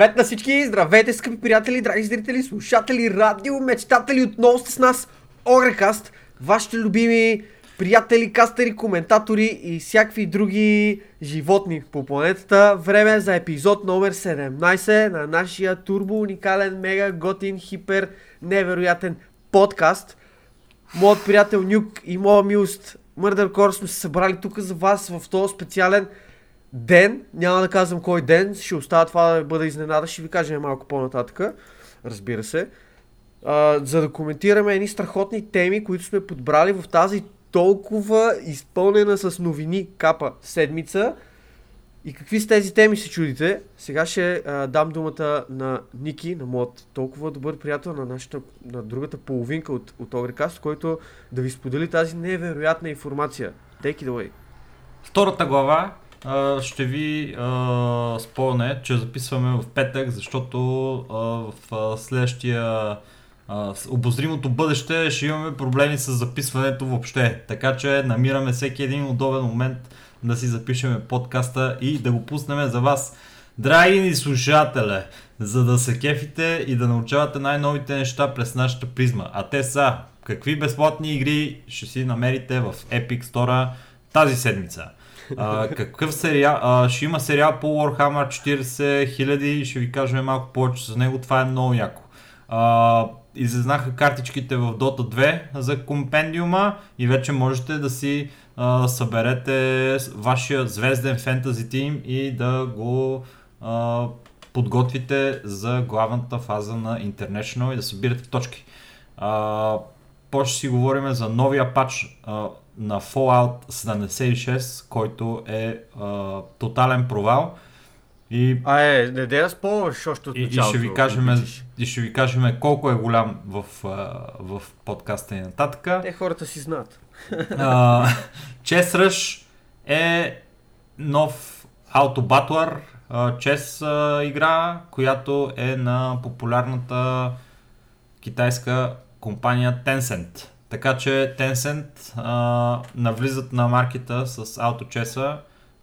Привет на всички! Здравейте, скъпи приятели, драги зрители, слушатели, радио, мечтатели, отново сте с нас Огрекаст, вашите любими приятели, кастери, коментатори и всякакви други животни по планетата. Време за епизод номер 17 на нашия турбо уникален, мега готин, хипер, невероятен подкаст. Моят приятел Нюк и моя милост Мърдър Кор сме се събрали тук за вас в този специален ден. Няма да казвам кой ден, ще остава това да бъде изненада, ще ви кажем малко по-нататък. Разбира се. А, за да коментираме едни страхотни теми, които сме подбрали в тази толкова изпълнена с новини капа седмица. И какви са тези теми, се чудите? Сега ще а, дам думата на Ники, на моят толкова добър приятел, на, нашата, на другата половинка от, от Огрекаст, който да ви сподели тази невероятна информация. Take it away. Втората глава ще ви а, спомня, че записваме в петък, защото а, в следващия с обозримото бъдеще ще имаме проблеми с записването въобще. Така че намираме всеки един удобен момент да си запишеме подкаста и да го пуснем за вас. Драги ни слушатели, за да се кефите и да научавате най-новите неща през нашата призма. А те са какви безплатни игри ще си намерите в Epic Store тази седмица. Какъв сериал, а, ще има сериал по Warhammer 40 000 и ще ви кажем малко повече за него, това е много яко. А, излезнаха картичките в Dota 2 за компендиума и вече можете да си а, съберете вашия звезден фентази тим и да го а, подготвите за главната фаза на International и да събирате точки. А, ще си говорим за новия пач а, на Fallout 76, който е а, тотален провал. И, А е, не да спомняш още от и, и, ще ви кажем, и ще ви кажем колко е голям в, в подкаста и нататък. Те хората си знаят. Chess Rush е нов аутобатлър, чес игра, която е на популярната китайска компания Tencent. Така че Tencent а, навлизат на маркета с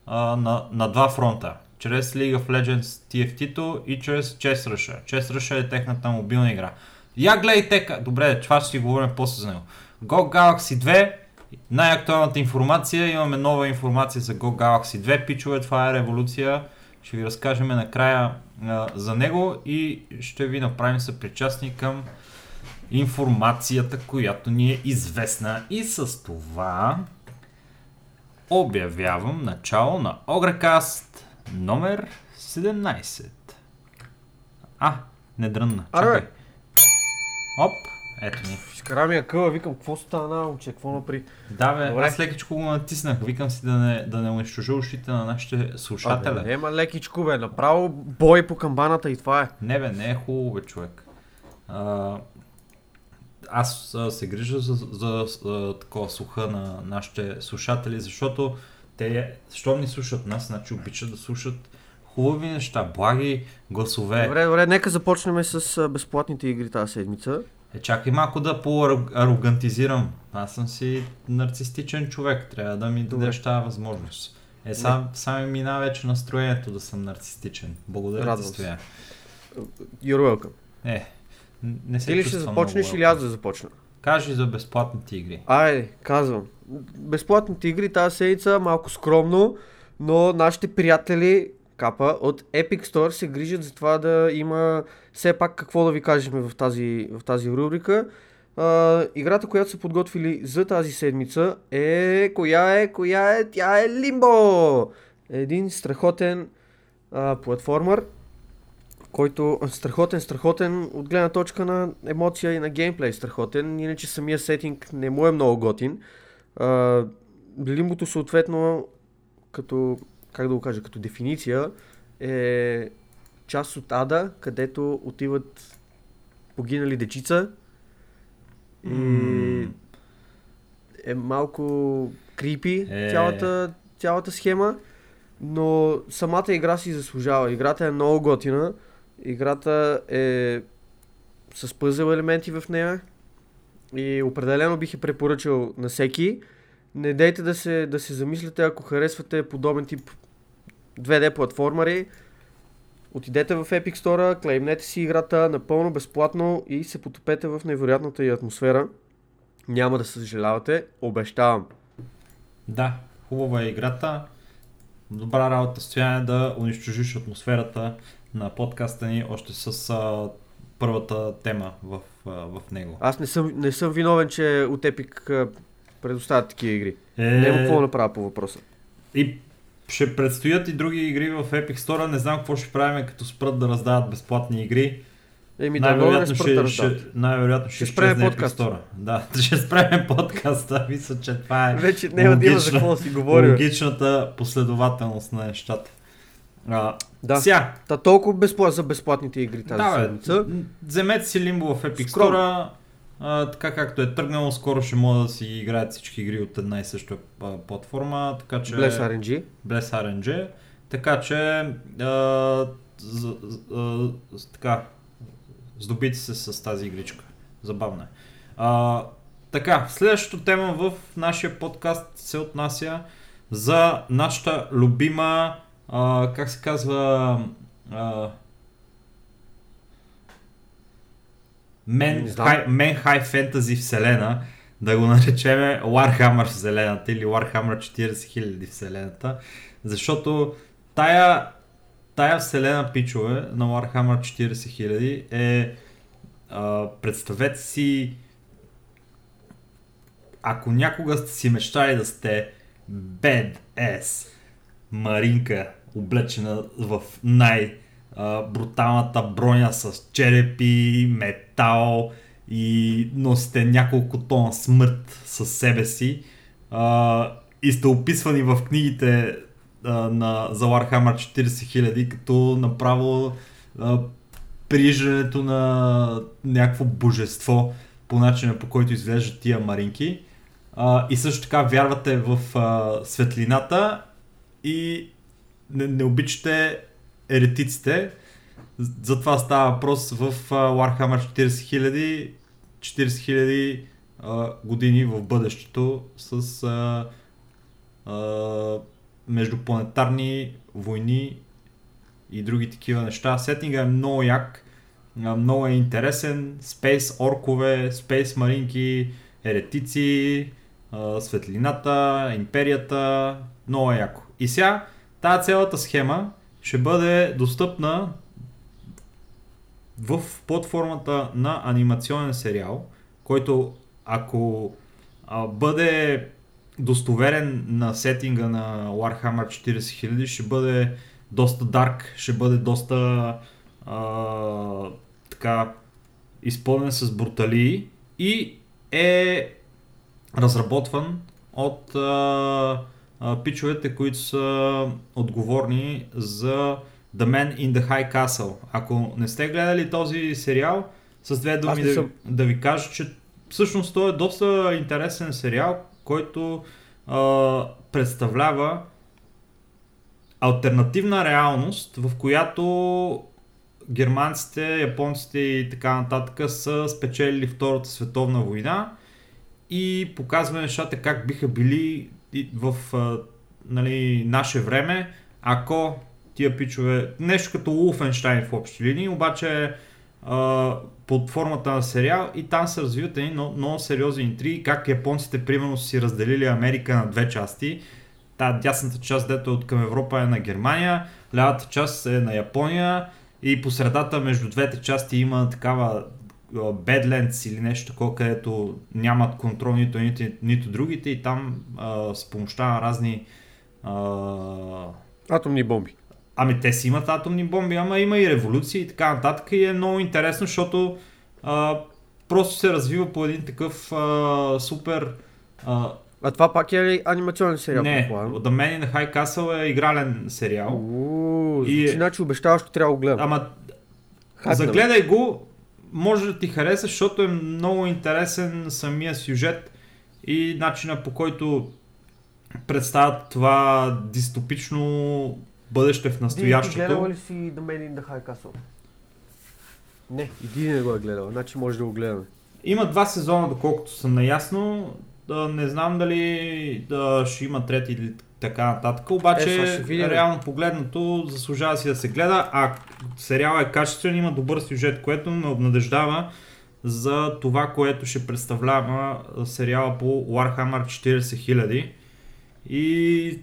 а, на, на два фронта. Чрез League of Legends TFT-то и чрез Chess Rush. Chess Rush е техната мобилна игра. Я гледайте, ка- добре, това ще си говорим после за него. Go Galaxy 2, най-актуалната информация, имаме нова информация за Go Galaxy 2, пичове, това е революция. Ще ви разкажем накрая а, за него и ще ви направим съпричастни към информацията, която ни е известна. И с това обявявам начало на Огрекаст номер 17. А, не дрънна. Чакай. Оп, ето ни. Изкара ми акъла, викам, какво стана, момче, какво напри? Да, бе, Добре. аз лекичко го натиснах. Викам си да не, да не унищожа ушите на нашите слушатели. Абе, Ема лекичко, бе, направо бой по камбаната и това е. Не бе, не е хубаво бе, човек. А, аз се грижа за, за, за такова слуха на нашите слушатели, защото те, що ни слушат нас, значи обичат да слушат хубави неща, благи гласове. Добре, добре, нека започнем с безплатните игри тази седмица. Е, чакай малко да по-арогантизирам. Аз съм си нарцистичен човек, трябва да ми дадеш тази възможност. Е, сам, сам ми мина вече настроението да съм нарцистичен. Благодаря ти. Стоян. You're welcome. Е, не се Ти ли ще започнеш или аз да започна? Кажи за безплатните игри. Айде, казвам. Безплатните игри тази седмица малко скромно, но нашите приятели Капа от Epic Store се грижат за това да има все пак какво да ви кажем в тази, в тази рубрика. А, играта, която са подготвили за тази седмица е... Коя е? Коя е? Тя е Limbo! Един страхотен а, платформер, който страхотен, страхотен от гледна точка на емоция и на геймплей страхотен, иначе самия сетинг не му е много готин. А, Лимбото съответно като, как да го кажа, като дефиниция е част от ада, където отиват погинали дечица и е малко крипи Е. цялата, цялата схема, но самата игра си заслужава. Играта е много готина, играта е с пъзел елементи в нея и определено бих я препоръчал на всеки. Не дейте да се, да се замислите, ако харесвате подобен тип 2D платформери, Отидете в Epic Store, клеймнете си играта напълно безплатно и се потопете в невероятната й атмосфера. Няма да съжалявате, обещавам. Да, хубава е играта. Добра работа стояние да унищожиш атмосферата на подкаста ни още с а, първата тема в, а, в него. Аз не съм, не съм виновен, че от Epic а, предоставят такива игри. Е, Няма какво направя по въпроса. И ще предстоят и други игри в Epic Store. Не знам какво ще правим, като спрат да раздават безплатни игри. Еми не най-вероятно да ще, ще, най-вероятно ще, Ще спреме Epic подкаста. Store. Да, ще спреме подкаста. Мисля, че това е Вече да има за логична- какво си говорим. логичната последователност на нещата. А, Да. Сега, Та толкова безплат, за безплатните игри тази да, седмица. вземете си Limbo в Epic. Store. А, така както е тръгнало, скоро ще могат да си играят всички игри от една и съща платформа, така че... Bless RNG. Bless RNG. Така че, а, з, з, а, така, здобите се с тази игричка. Забавна е. А, така, следващата тема в нашия подкаст се отнася за нашата любима, а, как се казва, а, Мен, хай, мен High Fantasy вселена, да го наречеме Warhammer вселената или Warhammer 40 000 вселената, защото тая, тая вселена пичове на Warhammer 40 000 е а, представете си ако някога сте си мечтали да сте badass маринка, облечена в най- бруталната броня с черепи, метал и носите няколко тона смърт със себе си а, и сте описвани в книгите на, за Warhammer 40 000 като направо а, прижането на някакво божество по начина по който изглеждат тия маринки. А, и също така вярвате в а, светлината и не, не обичате еретиците. Затова става въпрос в а, Warhammer 40 000, 40 000 а, години в бъдещето с а, междупланетарни войни и други такива неща. Сетинга е много як, много е интересен. Спейс оркове, спейс маринки, еретици, светлината, империята, много е яко. И сега тази цялата схема ще бъде достъпна в платформата на анимационен сериал, който ако а, бъде достоверен на сетинга на Warhammer 40 000, ще бъде доста дарк, ще бъде доста а, така изпълнен с бруталии и е разработван от а, а, пичовете, които са отговорни за The Man in the High Castle. Ако не сте гледали този сериал, с две думи да, съм. да ви кажа, че всъщност той е доста интересен сериал, който а, представлява альтернативна реалност, в която германците, японците и така нататък са спечелили Втората световна война и показва нещата как биха били в а, нали, наше време, ако тия пичове, нещо като Wolfenstein в общи линии, обаче под формата на сериал и там се развиват едни много, много сериозни интриги, как японците примерно си разделили Америка на две части. Та дясната част, дето е от към Европа е на Германия, лявата част е на Япония и по средата между двете части има такава Badlands или нещо такова, където нямат контрол нито, нито, нито другите и там а, с помощта на разни а, Атомни бомби. Ами те си имат атомни бомби, ама има и революции и така нататък и е много интересно, защото а, просто се развива по един такъв а, супер... А, А това пак е ли анимационен сериал? не? The Man in High Castle е игрален сериал. Уу, И- звучи, значи обещаващо трябва да го гледам. Ама Хайп, загледай го, може да ти хареса, защото е много интересен самия сюжет и начина по който представят това дистопично бъдеще в Ти, ти настоящето. гледала ли си The Man in the High Castle? Не, и ти не го е гледал, значи може да го гледаме. Има два сезона, доколкото съм наясно. Да, не знам дали да ще има трети или така нататък. Обаче, Е, видим. реално погледнато, заслужава си да се гледа, а сериалът е качествен, има добър сюжет, което ме обнадеждава за това, което ще представлява сериала по Warhammer 40 000. И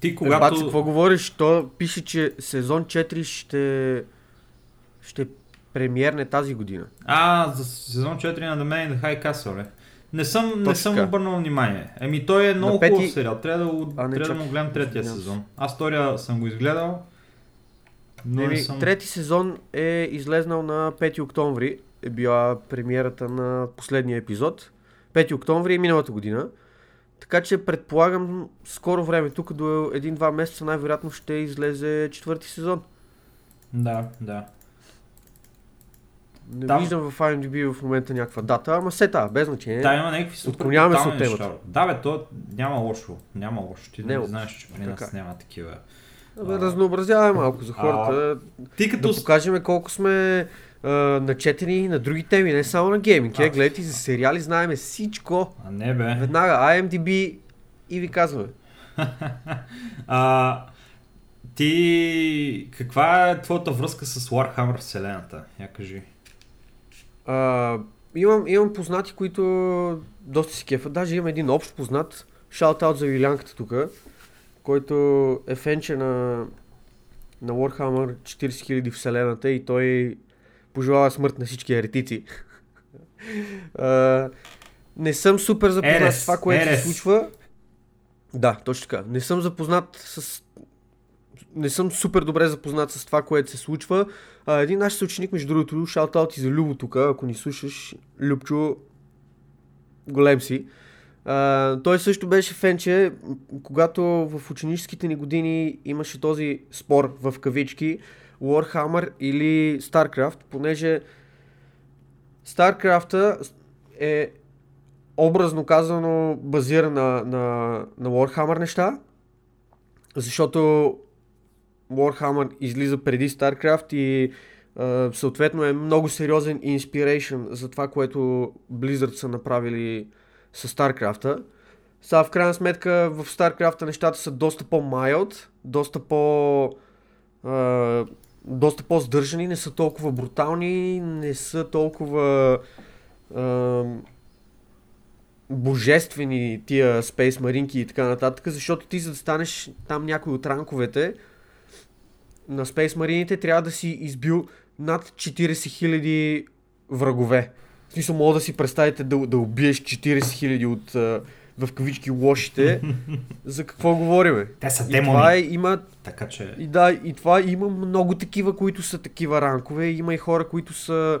ти Когато... Баци, какво говориш? То пише, че сезон 4 ще... ще премиерне тази година. А, за сезон 4 на The Man in the High Castle, бе. Не съм, не Точно съм така. обърнал внимание. Еми той е много пети- хубав сериал. Трябва да, го, А, не, трябва да му гледам третия Извинявам се. сезон. Аз втория съм го изгледал. Но не Еми, съм... Трети сезон е излезнал на 5 октомври. Е била премиерата на последния епизод. 5 октомври е миналата година. Така че предполагам скоро време, тук до един-два месеца най-вероятно ще излезе четвърти сезон. Да, да. Не Там- виждам в IMDb в момента някаква дата, ама се та, без значение. Да, има някакви супер Отклоняваме се от темата. неща. Да, бе, то няма лошо. Няма лошо. Ти Не, не, знаеш, че при нас така. няма такива. Абе, А. разнообразяваме малко за хората. Ти като... Да покажем колко сме начетени на други теми, не само на гейминг. Е, гледайте за сериали, знаеме всичко. А не бе. Веднага IMDb и ви казваме. А, ти... Каква е твоята връзка с Warhammer вселената? Я кажи. А, имам, имам познати, които доста си кефат. Даже имам един общ познат. Шаут-аут за Юлянката тук, който е фенче на, на Warhammer 40 000 вселената и той пожелава смърт на всички еретици. не съм супер запознат Ерес, с това, което ерес. се случва. Да, точно така. Не съм запознат с... Не съм супер добре запознат с това, което се случва. А, един наш съученик, между другото, шаутаут и за Любо тук, ако ни слушаш, Любчо, голем си. А, той също беше фенче, когато в ученическите ни години имаше този спор в кавички Warhammer или StarCraft, понеже StarCraft е образно казано базира на, на, на Warhammer неща, защото Warhammer излиза преди StarCraft и а, съответно е много сериозен inspiration за това, което Blizzard са направили с StarCraft. Сега в крайна сметка в StarCraft нещата са доста по-mild, доста по... а, доста по-здържани, не са толкова брутални, не са толкова а, божествени тия Space Маринки и така нататък, защото ти за да станеш там някой от ранковете на Space Марините трябва да си избил над 40 000 врагове. В смисъл, мога да си представите да, да убиеш 40 000 от в кавички лошите. За какво говориме? Те са И демони. това е, има Така че... и да, и това има много такива, които са такива ранкове. Има и хора, които са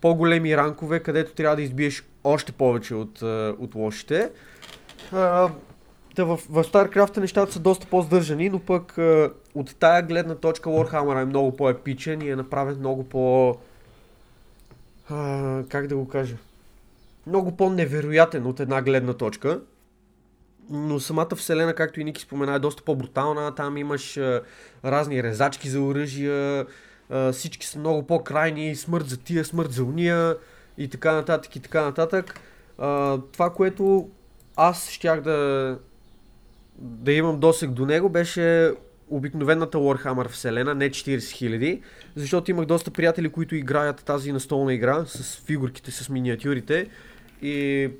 по-големи ранкове, където трябва да избиеш още повече от, а, от лошите. А, в, в StarCraft нещата са доста по-здържани, но пък а, от тая гледна точка Warhammer е много по-епичен и е направен много по... А, как да го кажа? Много по-невероятен от една гледна точка. Но самата вселена, както и Ники спомена, е доста по-брутална. Там имаш а, разни резачки за оръжия, а, всички са много по-крайни, смърт за тия, смърт за уния и така нататък и така нататък. А, това, което аз щях да, да имам досег до него, беше обикновената Warhammer вселена, не 40 000, защото имах доста приятели, които играят тази настолна игра с фигурките, с миниатюрите и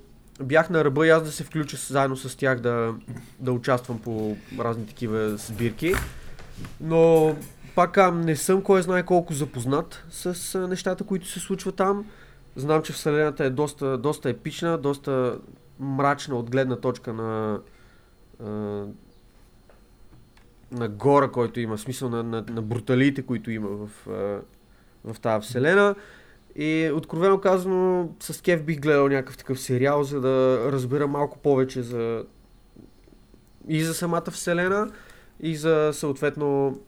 бях на ръба и аз да се включа заедно с тях да, да участвам по разни такива сбирки. Но пак не съм кой знае колко запознат с нещата, които се случват там. Знам, че Вселената е доста, доста епична, доста мрачна от гледна точка на, на гора, който има, в смисъл на, на, на бруталиите, които има в, в тази Вселена. И откровено казано, с кеф бих гледал някакъв такъв сериал, за да разбера малко повече за и за самата Вселена, и за съответно,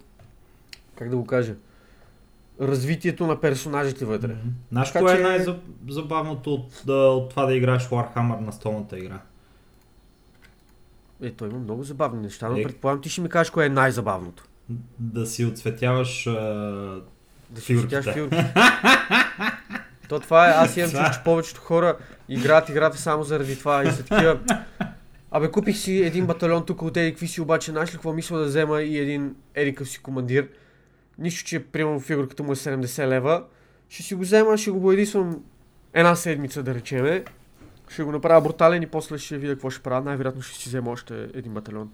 как да го кажа, развитието на персонажите вътре. Знаеш, кое е че- най-забавното от, да, от това да играеш Warhammer на столната игра? Е, той има много забавни неща, но Е. предполагам ти ще ми кажеш кое е най-забавното. Да си отцветяваш а, Да си фигурките. фигурки. То това е, аз имам чувство, че повечето хора играят играта само заради това и са такива. Абе, купих си един батальон тук от какви си обаче, знаеш ли какво мисля да взема и един Ерикъв си командир. Нищо, че примерно фигурката му е 70 лева. Ще си го взема, ще го боядисвам една седмица, да речеме. Ще го направя брутален и после ще видя какво ще правя. Най-вероятно ще си взема още един батальон.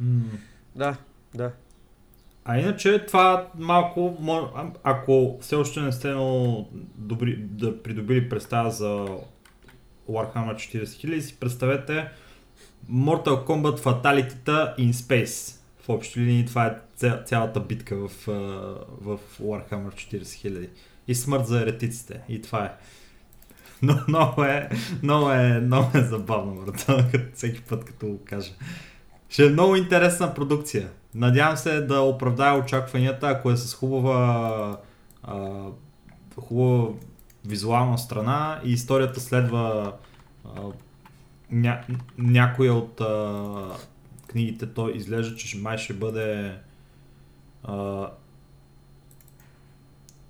М. Да, да. А иначе това малко, ако все още не сте много добри, да придобили представа за Warhammer 40 000, си представете Mortal Kombat Fatality-та in Space. В общи линии това е ця- цялата битка в, в Warhammer 40 000. И смърт за еретиците. И това е. Но много е, много е, много е забавно, брат, като всеки път като го кажа. Ще е много интересна продукция. Надявам се да оправдая очакванията, ако е с хубава, а, хубава визуална страна и историята следва а, ня, някоя от а, книгите, то изглежда, че май ще бъде а,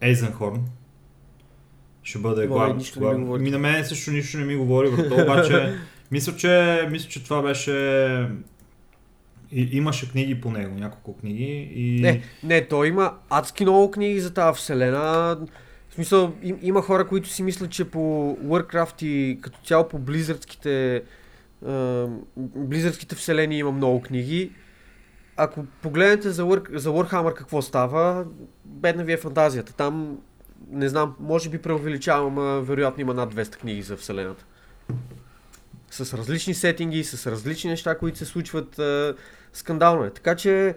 Ейзенхорн. Ще бъде главен. Ми на мен също нищо не ми говори, брато, обаче мисля, че, мисля, че това беше... И, имаше книги по него, няколко книги и... Не, не, той има адски много книги за тази вселена. В смисъл, им, има хора, които си мислят, че по Warcraft и като цяло по близърдските, близърдските вселени има много книги. Ако погледнете за, War, за Warhammer какво става, бедна ви е фантазията. Там, не знам, може би преувеличавам, вероятно има над 200 книги за вселената. С различни сетинги, с различни неща, които се случват. а, скандално е. Така че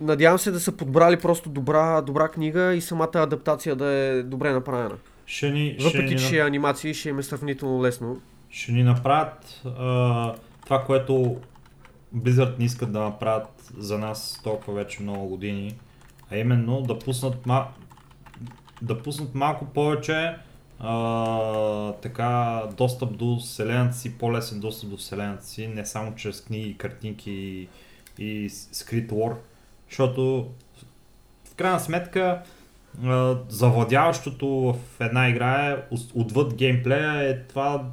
надявам се да са подбрали просто добра, добра книга и самата адаптация да е добре направена. Ще ни, ще, Въпреки, ни, че ще е анимации, ще им е сравнително лесно. ще ни направят а, това, което Blizzard не искат да направят за нас толкова вече много години, а именно да пуснат, ма... да пуснат малко повече а, така достъп до вселената по-лесен достъп до вселената не само чрез книги, картинки и, и скрит лор, защото в крайна сметка а, завладяващото в една игра е, отвъд геймплея е това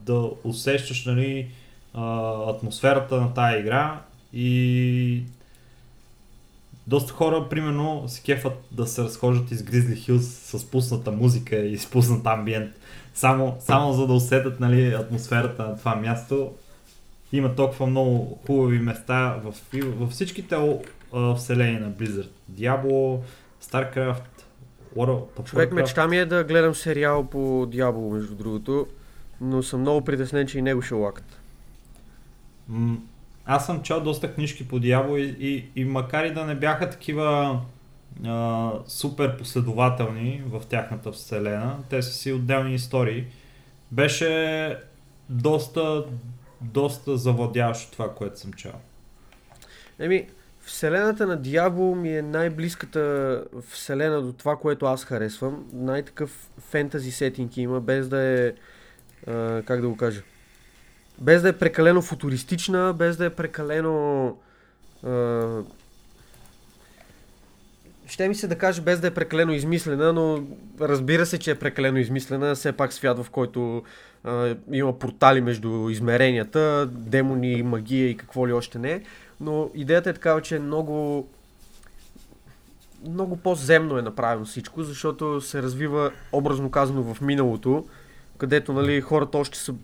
да усещаш нали, а, атмосферата на тая игра и доста хора, примерно, се кефат да се разхождат из Grizzly Hills с пусната музика и с пуснат амбиент, само, само за да усетят нали, атмосферата на това място. Има толкова много хубави места в, във всичките а, вселени на Blizzard. Diablo, StarCraft, World of Човек, мечта ми е да гледам сериал по Дявол, между другото, но съм много притеснен, че и него ще лакат. М, Аз съм чел доста книжки по Диабо и, и, и макар и да не бяха такива а, супер последователни в тяхната вселена, те са си отделни истории, беше доста, доста завладяващо това, което съм чел. Еми, вселената на Диабол ми е най-близката вселена до това, което аз харесвам. Най-такъв фентази сетинг има, без да е... А, как да го кажа? Без да е прекалено футуристична, без да е прекалено... А, ще ми се да кажа без да е прекалено измислена, но разбира се, че е прекалено измислена. Все пак свят, в който а, има портали между измеренията, демони, магия и какво ли още не. Но идеята е такава, че е много много по-земно е направено всичко, защото се развива образно казано в миналото, където нали, хората още са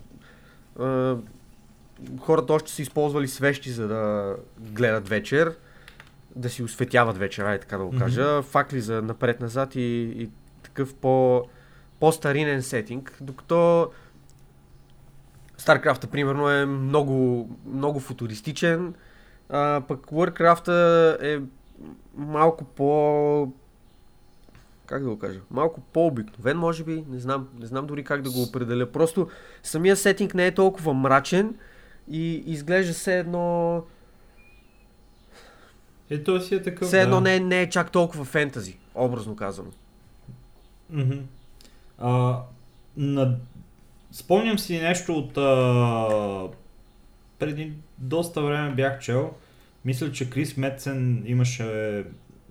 хората още са използвали свещи за да гледат вечер, да си осветяват вечер, ай така да го кажа, факли за напред-назад и, и такъв по, по-старинен сетинг, докато StarCraft, примерно, е много, много футуристичен, а, пък Warcraft е малко по... Как да го кажа? Малко по-обикновен, може би. Не знам. Не знам дори как да го определя. Просто самия сетинг не е толкова мрачен и изглежда все едно... Е, той си е такъв. Все едно да. не е, не е чак толкова фентази, образно казано. Мгм. А, на... Спомням си нещо от... А... Преди доста време бях чел. Мисля, че Крис Метсен имаше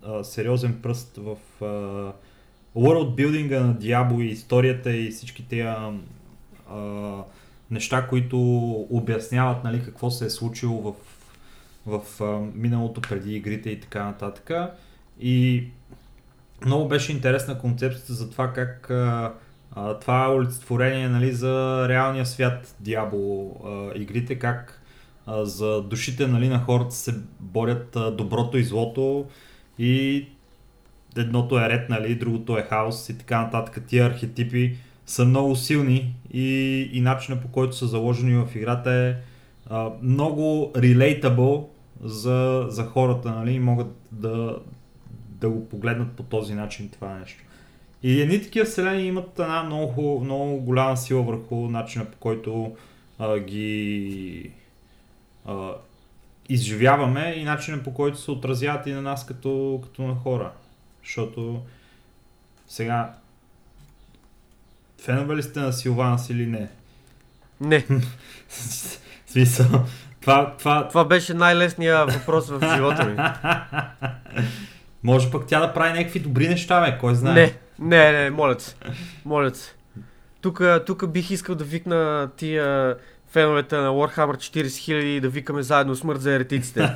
а, сериозен пръст в а, world buildinga на Diablo и историята и всички тези неща, които обясняват нали, какво се е случило в, в а, миналото преди игрите и така нататък. И много беше интересна концепцията за това как а, а, това е олицетворение нали, за реалния свят Diablo а, игрите, как а, за душите нали, на хората се борят а, доброто и злото и едното е ред, нали, другото е хаос и така нататък. Тия архетипи са много силни и, и начинът по който са заложени в играта е а, много relatable за, за хората нали, и могат да, да го погледнат по този начин това нещо. И едни такива вселени имат една много, много голяма сила върху начина по който а, ги а, изживяваме и начина по който се отразяват и на нас като, като на хора. Защото сега фенове ли сте на Силванс или не? Не. Смисъл, това, това... Това беше най-лесният въпрос в живота ми. Може пък тя да прави някакви добри неща, бе, кой знае. Не, не, не, моля се. Моля се. Тук, тук бих искал да викна тия феновете на Warhammer 40 000 и да викаме заедно смърт за еретиците.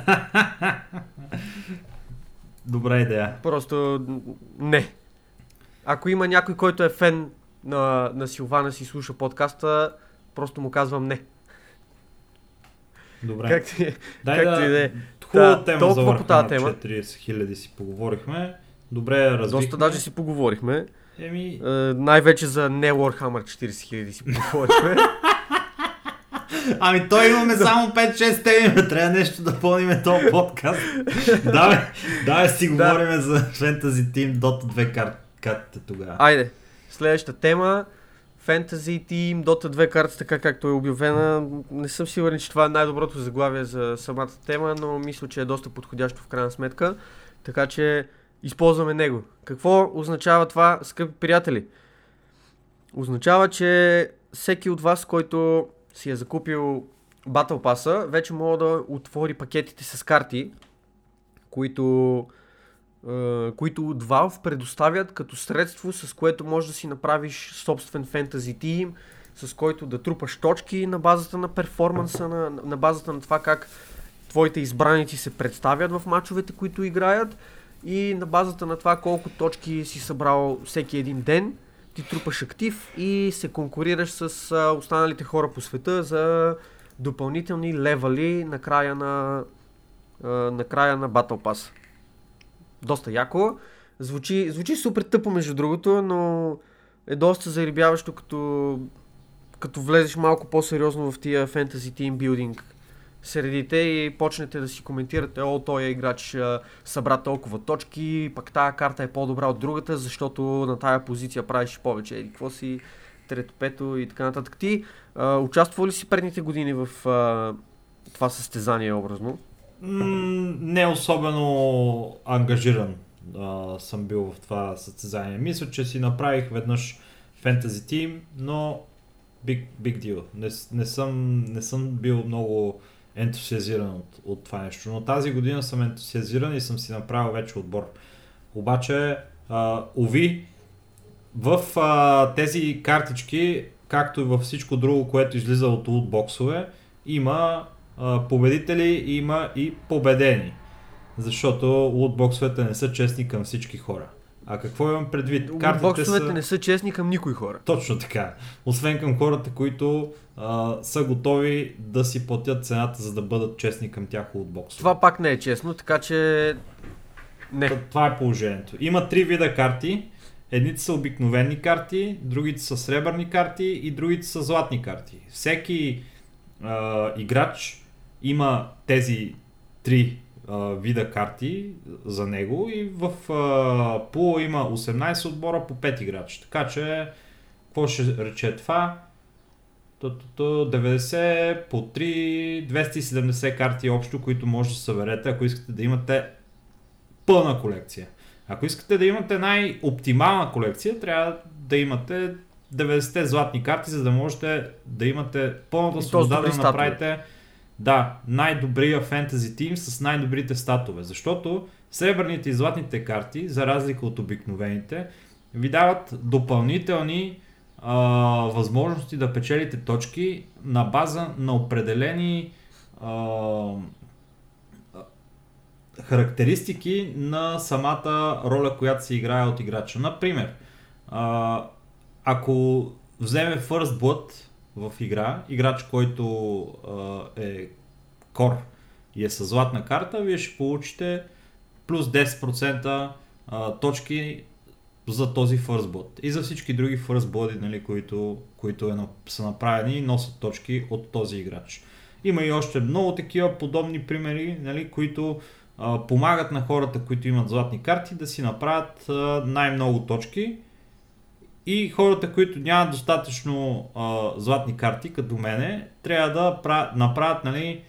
Добра идея. Просто не. Ако има някой, който е фен на, на Силвана си слуша подкаста, просто му казвам не. Добре. Как ти, Дай как да... ти да е? Хубава Да, тема толкова по тази тема. 40 хиляди си поговорихме. Добре развихме. Доста даже си поговорихме. Еми, Е, най-вече за не Warhammer 40 000 си поговорихме. ами той имаме само 5-6 теми, трябва нещо да пълним този подкаст. да, бе, да, бе, си Да. говорим за Fantasy Team Dota 2 кар... картите тогава. Айде, следващата тема. Fantasy Team Dota 2 карта, така както е обявена. Не съм сигурен, че това е най-доброто заглавие за самата тема, но мисля, че е доста подходящо в крайна сметка. Така че използваме него. Какво означава това, скъпи приятели? Означава, че всеки от вас, който си е закупил Battle Pass, вече може да отвори пакетите с карти, които е, които от Valve предоставят като средство, с което можеш да си направиш собствен фентази тим, с който да трупаш точки на базата на перформанса, на, на базата на това как твоите избраници се представят в мачовете, които играят и на базата на това колко точки си събрал всеки един ден, ти трупаш актив и се конкурираш с а, останалите хора по света за допълнителни левали на края на, а, на, края на Battle Pass доста яко. Звучи, звучи супер тъпо между другото, но е доста зарибяващо като, като влезеш малко по-сериозно в тия фентази тим билдинг средите и почнете да си коментирате, о, той е играч събра толкова точки, пък тая карта е по-добра от другата, защото на тая позиция правиш повече. Еди, какво си, трето, пето и така нататък. Ти а, участвал ли си предните години в а, това състезание образно? Не особено ангажиран а, съм бил в това състезание. Мисля, че си направих веднъж Fantasy Team, но big, big deal. Не, не, съм, не съм бил много ентусиазиран от, от това нещо, но тази година съм ентусиазиран и съм си направил вече отбор. Обаче, а, уви, в а, тези картички, както и във всичко друго, което излиза от лутбоксове, има а, победители, има и победени. Защото лутбоксовете не са честни към всички хора. А какво имам предвид? Боксовете са... не са честни към никой хора. Точно така. Освен към хората, които а, са готови да си платят цената, за да бъдат честни към тях от боксове. Това пак не е честно, така че... Не. Това е положението. Има три вида карти. Едните са обикновени карти, другите са сребърни карти и другите са златни карти. Всеки а, играч има тези три а, вида карти за него и в а, пула има 18 отбора по 5 играчи. Така че, какво ще рече това? Ту-ту-ту, 90 по 3, 270 карти общо, които може да съберете, ако искате да имате пълна колекция. Ако искате да имате най-оптимална колекция, трябва да имате 90 златни карти, за да можете да имате пълната свобода да направите да, най-добрия фентази тим с най-добрите статове. Защото сребърните и златните карти, за разлика от обикновените, ви дават допълнителни а, възможности да печелите точки на база на определени а, характеристики на самата роля, която се играе от играча. Например, а, ако вземе First Blood в игра, играч, който а, е кор и е с златна карта, вие ще получите плюс 10% а, точки за този Blood. И за всички други Blood, нали, които, които е, са направени и носят точки от този играч. Има и още много такива подобни примери, нали, които а, помагат на хората, които имат златни карти, да си направят а, най-много точки. И хората, които нямат достатъчно а, златни карти, като мене, трябва да правят, направят нали,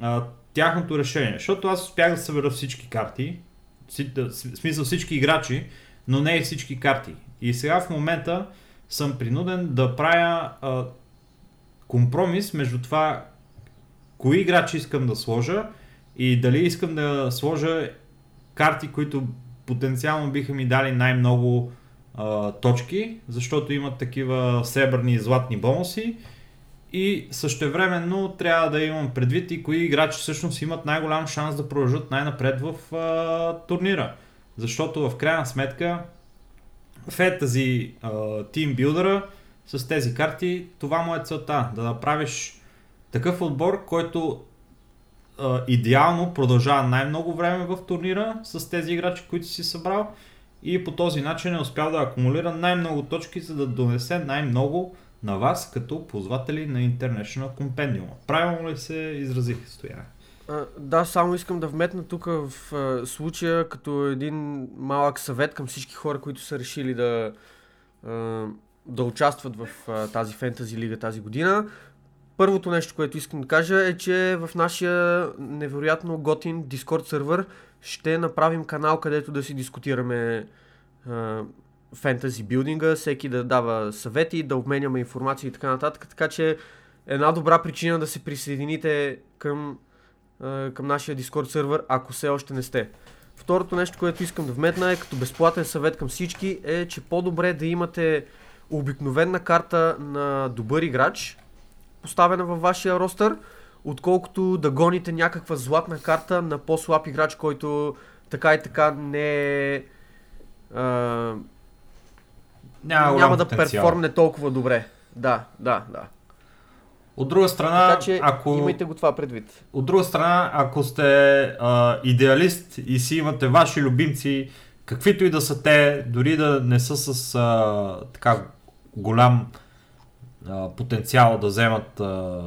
а, тяхното решение. Защото аз успях да събера всички карти, в смисъл всички играчи, но не и всички карти. И сега в момента съм принуден да правя а, компромис между това, кои играчи искам да сложа и дали искам да сложа карти, които потенциално биха ми дали най-много точки, защото имат такива сребърни и златни бонуси. И същевременно трябва да имам предвид и кои играчи всъщност имат най-голям шанс да продължат най-напред в а, турнира. Защото в крайна сметка Team Builder с тези карти, това му е целта. Да направиш такъв отбор, който а, идеално продължава най-много време в турнира с тези играчи, които си събрал и по този начин е успял да акумулира най-много точки, за да донесе най-много на вас като ползватели на International Compendium. Правилно ли се изразих, Стояне? Да, само искам да вметна тук в а, случая като един малък съвет към всички хора, които са решили да, а, да участват в а, тази фентази лига тази година. Първото нещо, което искам да кажа е, че в нашия невероятно готин Discord сервер ще направим канал, където да си дискутираме фентази билдинга, всеки да дава съвети, да обменяме информация и така нататък. Така че една добра причина да се присъедините към, към нашия Discord сервер, ако все още не сте. Второто нещо, което искам да вметна е като безплатен съвет към всички е, че по-добре да имате обикновена карта на добър играч, поставена във вашия ростър, отколкото да гоните някаква златна карта на по-слаб играч, който така и така не е... няма, няма да перформне толкова добре. Да, да, да. От друга страна, така, че ако... имайте го това предвид. От друга страна, ако сте а, идеалист и си имате ваши любимци, каквито и да са те, дори да не са с а, така голям а, потенциал да вземат а,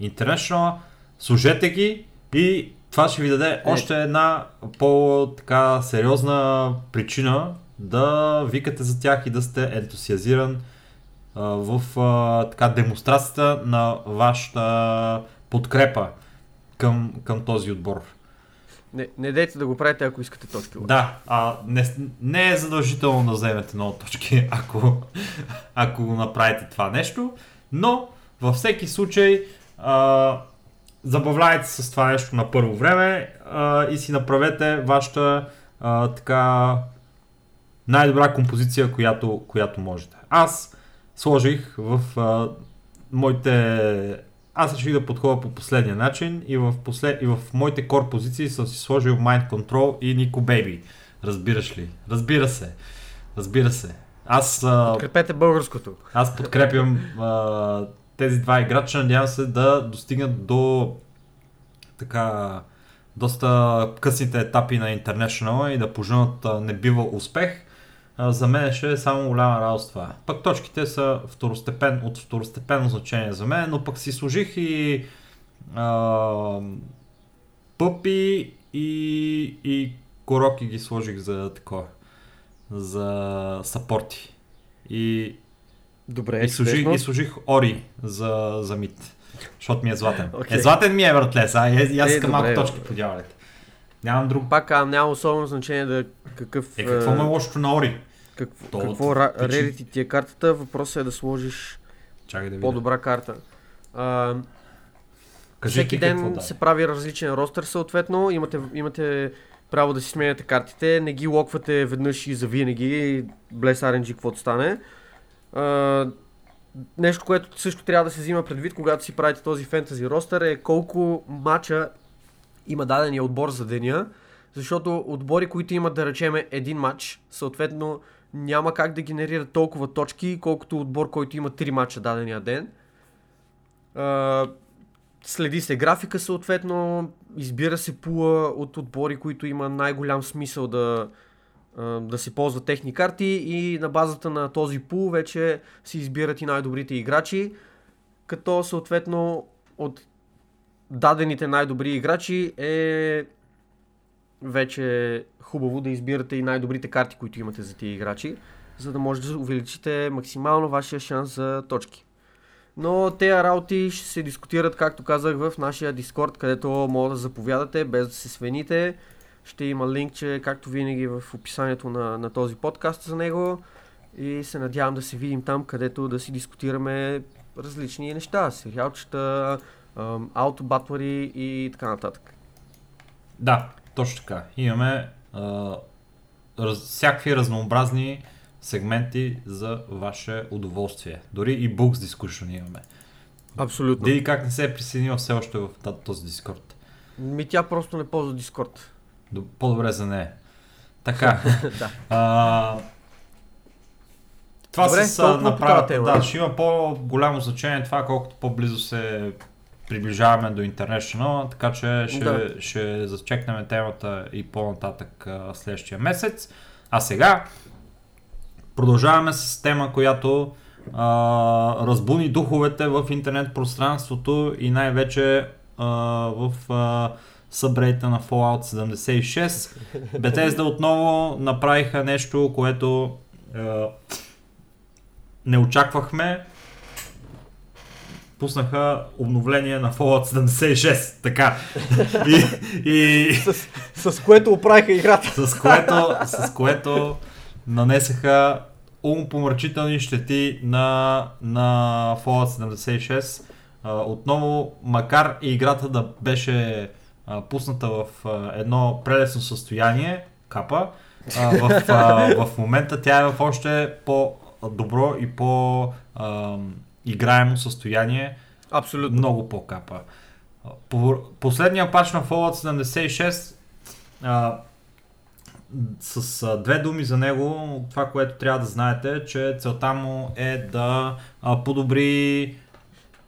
International, служете ги и това ще ви даде е. още една по-така сериозна причина да викате за тях и да сте ентусиазиран а, в а, така демонстрацията на вашата подкрепа към, към този отбор. Не, не дейте да го правите, ако искате точки. Да, а не, не е задължително да вземете много точки, ако, ако го направите това нещо, но във всеки случай а, забавляйте се с това нещо на първо време а, и си направете вашата а, така най-добра композиция, която, която можете. Аз сложих в а, моите... Аз реших да подходя по последния начин и в, послед... и в моите кор позиции съм си сложил Mind Control и Nico Baby. Разбираш ли? Разбира се. Разбира се. Аз... А... Подкрепете българското. Аз подкрепям а, тези два играча. Надявам се да достигнат до така доста късните етапи на International и да поженат небива успех а, за мен ще е само голяма радост това. Пък точките са второстепен, от второстепенно значение за мен, но пък си служих и а, пъпи и, и короки ги сложих за такова, за сапорти. И, Добре, и, служих, и служих Ори за, за мид. Защото ми е златен. Okay. Е, златен ми е, братле, а и аз е, искам малко точки по дяволите. Нямам друг. Пак а, няма особено значение да какъв... Е, какво ме е лошото на Ори? Какво, То, какво рерити ти е картата? Въпросът е да сложиш Чакай да по-добра карта. А, Кажи всеки ден какво, да. се прави различен ростър съответно. Имате, имате право да си сменяте картите. Не ги локвате веднъж и за винаги. Блес RNG каквото стане. Нещо, което също трябва да се взима предвид, когато си правите този фентази ростър е колко мача има дадения отбор за деня, защото отбори, които имат да речеме един матч, съответно няма как да генерират толкова точки, колкото отбор, който има три мача дадения ден. А, следи се графика съответно, избира се пула от отбори, които има най-голям смисъл да, да се ползват техни карти и на базата на този пул вече се избират и най-добрите играчи, като съответно от дадените най-добри играчи е вече хубаво да избирате и най-добрите карти, които имате за тези играчи, за да може да увеличите максимално вашия шанс за точки. Но тези работи ще се дискутират, както казах, в нашия Дискорд, където може да заповядате, без да се свените. Ще има линкче, както винаги, в описанието на, на този подкаст за него. И се надявам да се видим там, където да си дискутираме различни неща. Сериалчета, аутобатвари и така нататък. Да, точно така. Имаме а, раз, всякакви разнообразни сегменти за ваше удоволствие. Дори и Books Discussion имаме. Абсолютно. Диди как не се е присъединил все още в този Дискорд. Ми тя просто не ползва Дискорд. По-добре за нея. Така. да. А, това Добре, с тема. да, ще има по-голямо значение това, колкото по-близо се приближаваме до International, така че ще, Да. ще зачекнем темата и по-нататък а, следващия месец. А сега продължаваме с тема, която а, разбуни духовете в интернет пространството и най-вече а, в а, събрейта на Fallout 76. Bethesda отново направиха нещо, което а, не очаквахме. Пуснаха обновление на Fallout 76. Така. И, и с, с което оправиха играта. с което, с което нанесаха умопомрачителни щети на, на Fallout 76. А, отново, макар и играта да беше а, пусната в а, едно прелесно състояние, капа, а, в, а, в момента тя е в още по-добро и по-играемо състояние, Абсолютно. много по-капа. По, последния пач на Fallout 76 а, с а, две думи за него, това, което трябва да знаете, е, че целта му е да а, подобри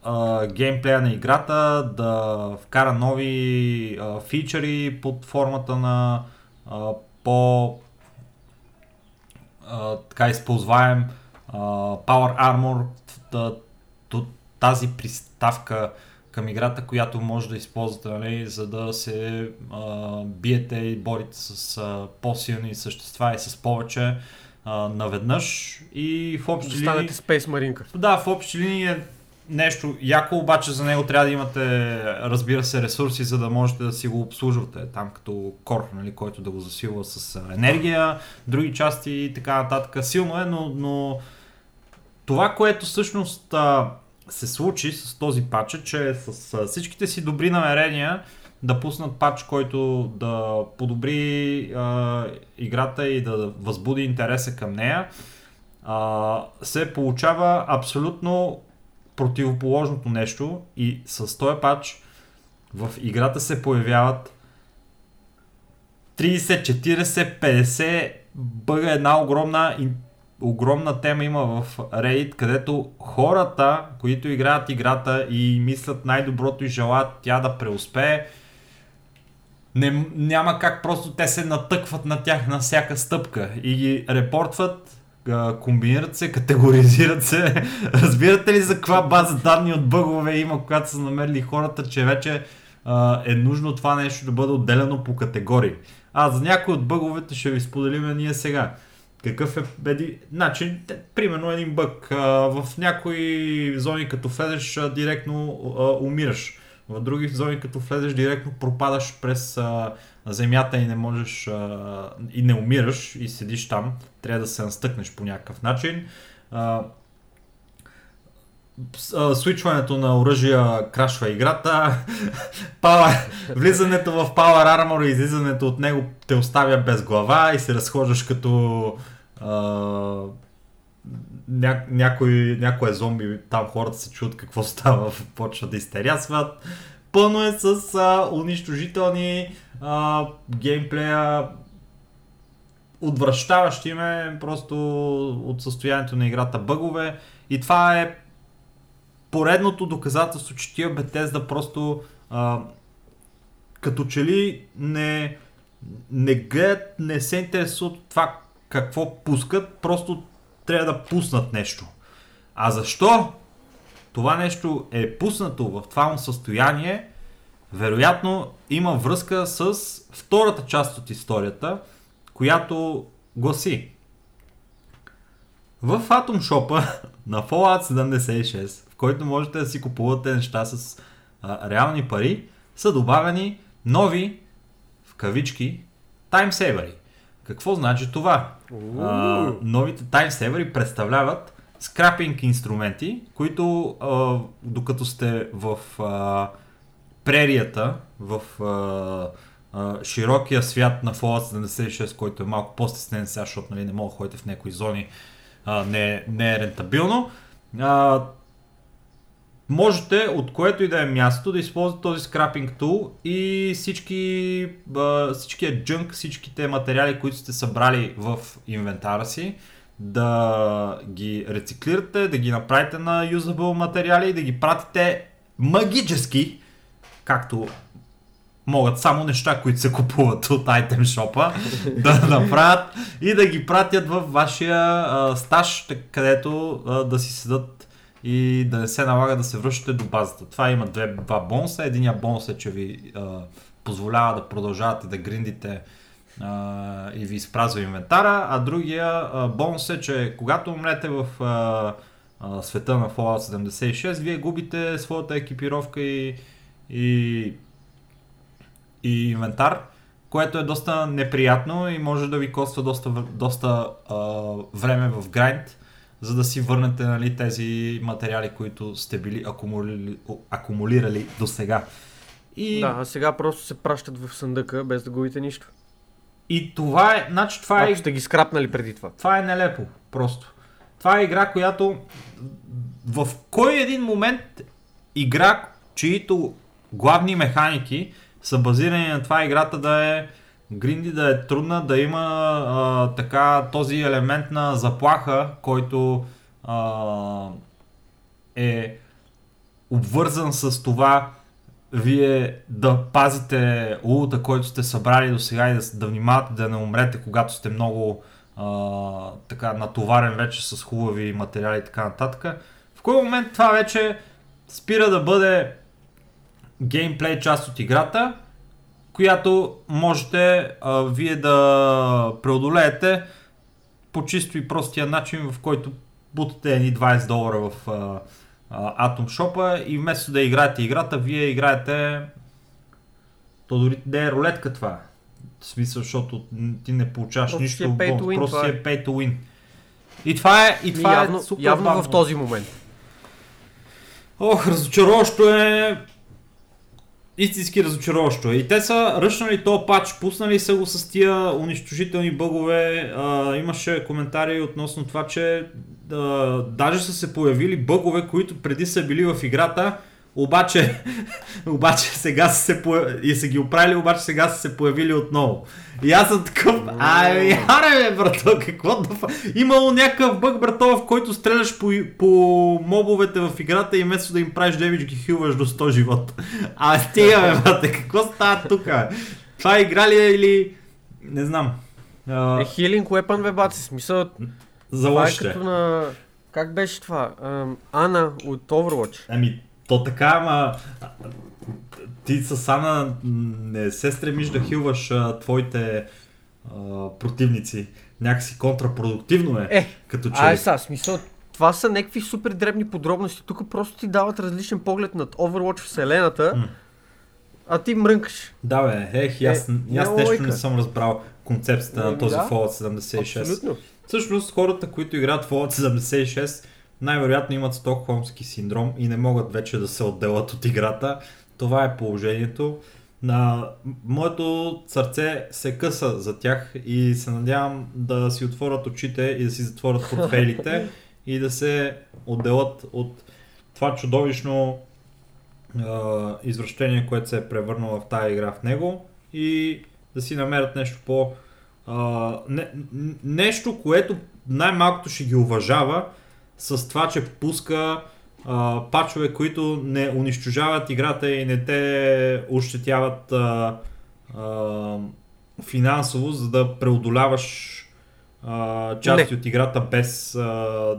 а, геймплея на играта, да вкара нови а, фичъри под формата на а, по а, така използваем а, Power Armor, тази приставка към играта, която може да използвате, нали, за да се а, биете и борите с а, по-силни същества и с повече а, наведнъж. И в общи линии... станете Space Marine. Да, в общи линии е нещо яко, обаче за него трябва да имате, разбира се, ресурси, за да можете да си го обслужвате там като кор, нали, който да го засилва с енергия, други части и така нататък. Силно е, но, но това, което всъщност а, се случи с този пач е, че с а, всичките си добри намерения да пуснат пач, който да подобри а, играта и да възбуди интереса към нея, а, се получава абсолютно противоположното нещо и с този пач в играта се появяват 30, 40, 50 бъга. Една огромна, огромна тема има в Reddit, където хората, които играят играта и мислят най-доброто и желаят тя да преуспее, не, няма как просто те се натъкват на тях на всяка стъпка и ги репортват, комбинират се, категоризират се. Разбирате ли за каква база данни от бъгове има, когато са намерили хората, че вече а, е нужно това нещо да бъде отделено по категории. А за някои от бъговете ще ви споделиме ние сега. Какъв е беди... Те- примерно един бъг. А, в някои зони като а, директно а, умираш. В други зони като влезеш директно пропадаш през а, земята и не можеш а, и не умираш и седиш там. Трябва да се настъкнеш по някакъв начин. А, свичването на оръжия крашва играта. Power, влизането в Power Armor и излизането от него те оставя без глава и се разхождаш като ня, някой, някой е зомби, там хората се чуят какво става, почват да изтерясват. Пълно е с а, унищожителни а, геймплея, отвръщаващи ме просто от състоянието на играта бъгове. И това е поредното доказателство, че тия Bethesda просто а, като че ли не, не гледат, не се интересуват от това какво пускат, просто трябва да пуснат нещо. А защо това нещо е пуснато в това му състояние, вероятно има връзка с втората част от историята, която гласи. В Atom Shop на Fallout 76, в който можете да си купувате неща с а, реални пари, са добавени нови, в кавички, таймсейвери. Какво значи това? А, новите таймсейвери представляват скрапинг инструменти, които а, докато сте в а, прерията, в а, а, широкия свят на Fallout 76, който е малко по-стеснен сега, защото нали, не мога да ходите в някои зони, а, не, не е рентабилно. А, можете от което и да е място да използвате този скрапинг тул и всички, всичкия джънк, всичките материали, които сте събрали в инвентара си, да ги рециклирате, да ги направите на юзабъл материали и да ги пратите магически, както могат само неща, които се купуват от Item Shop да направят и да ги пратят в вашия а, стаж, където а, да си седат и да не се налага да се връщате до базата. Това има две, два бонуса. Единия бонус е, че ви а, позволява да продължавате да гриндите а, и ви изпразва инвентара, а другия а, бонус е, че когато умрете в а, а, света на Fallout 76, вие губите своята екипировка и, и, и инвентар, което е доста неприятно и може да ви коства доста, доста а, време в грайнд, за да си върнете нали, тези материали, които сте били акумулирали, акумулирали до сега. И... Да, а сега просто се пращат в съндъка, без да губите нищо. И това е, значи това Ако е, сте ги скрапнали преди това. това е нелепо, просто. Това е игра, която в кой един момент игра, чието главни механики са базирани на това играта да е гринди, да е трудна, да има а, така този елемент на заплаха, който а, е обвързан с това вие да пазите лута, който сте събрали до сега и да, да внимавате да не умрете, когато сте много а, така натоварен вече с хубави материали и така нататък. В кой момент това вече спира да бъде геймплей част от играта, която можете а, вие да преодолеете по чисто и простия начин, в който бутате едни 20 долара в а, а, Atom Shop и вместо да играете играта, вие играете то дори да е рулетка това. В смисъл, защото ти не получаваш Просто нищо е win, просто си е. е pay to win. И това е, и това явно е супер явно бавно. в този момент. Ох, разочароващо е. Истински разочароващо. И те са ръчнали то пач, пуснали са го с тия унищожителни бъгове. А, имаше коментари относно това, че а, даже са се появили бъгове, които преди са били в играта, обаче, обаче сега са се появ... и са ги оправили, обаче сега са се появили отново. И аз съм такъв, ай, яре бе, брато, какво да фа... Имало някакъв бъг, брато, в който стреляш по, по мобовете в играта и вместо да им правиш демидж ги хилваш до 100 живота. А стига, бе, брате, какво става тук? Това игра ли е или... Не знам. Е хилинг weapon, бе, баци. Смисъл, за това е като на... Как беше това? Ана от Overwatch. Ами, то така, ама ти с Ана не се стремиш да хилваш а, твоите а, противници. Някакси контрапродуктивно е. Е, като че Ай, са, смисъл, това са някакви супер дребни подробности. Тук просто ти дават различен поглед над Overwatch вселената, М. а ти мрънкаш. Да бе, ех, и аз, Е, аз нещо не съм разбрал концепцията на Еми, този да. Fallout 76. Абсолютно. Всъщност хората, които играят Fallout 76, най-вероятно имат стокхолмски синдром и не могат вече да се отделят от играта. Това е положението. На моето сърце се къса за тях и се надявам да си отворят очите и да си затворят портфелите и да се отделят от това чудовищно а, извращение, което се е превърнало в тази игра в него и да си намерят нещо по... А, не, нещо, което най-малкото ще ги уважава с това, че пуска а, пачове, които не унищожават играта и не те ощетяват а, а, финансово, за да преодоляваш а, части Не. от играта без а,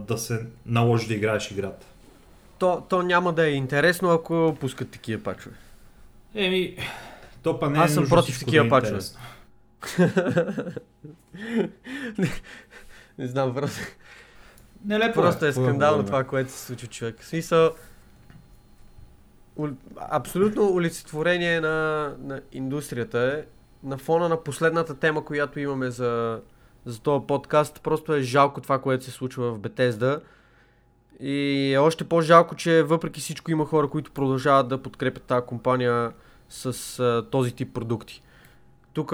да се наложи да играеш играта. То, то няма да е интересно, ако пускат такива пачове. Еми, то па не Аз е съм нужно против такива да е пачове. интересно. Не знам, просто, Нелепо просто е да скандално това, което се случва човек. В смисъл, у- абсолютно олицетворение на, на индустрията е на фона на последната тема, която имаме за, за този подкаст. Просто е жалко това, което се случва в Бетезда. И е още по-жалко, че въпреки всичко има хора, които продължават да подкрепят тази компания с а, този тип продукти. Тук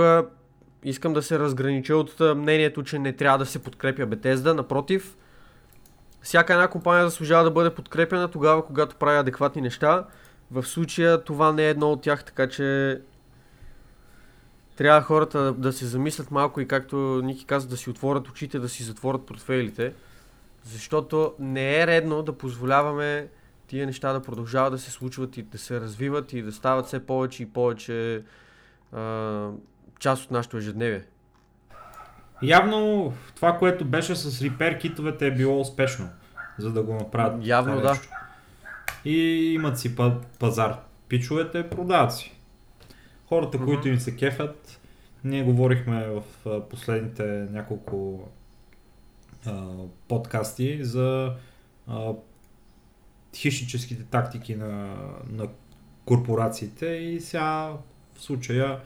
искам да се разгранича от мнението, че не трябва да се подкрепя Бетезда. Напротив, всяка една компания заслужава да бъде подкрепена тогава, когато прави адекватни неща. В случая това не е едно от тях, така че трябва хората да, да се замислят малко и както Ники каза, да си отворят очите, да си затворят портфейлите. Защото не е редно да позволяваме тия неща да продължават да се случват и да се развиват и да стават все повече и повече а, част от нашето ежедневие. Явно това, което беше с репер китовете е било успешно, за да го направят. Явно да. нещо. И имат си па- пазар. Пичовете продават си. Хората, Мгм. които им се кефят, ние говорихме в последните няколко а, подкасти за а, хищническите тактики на, на корпорациите и сега в случая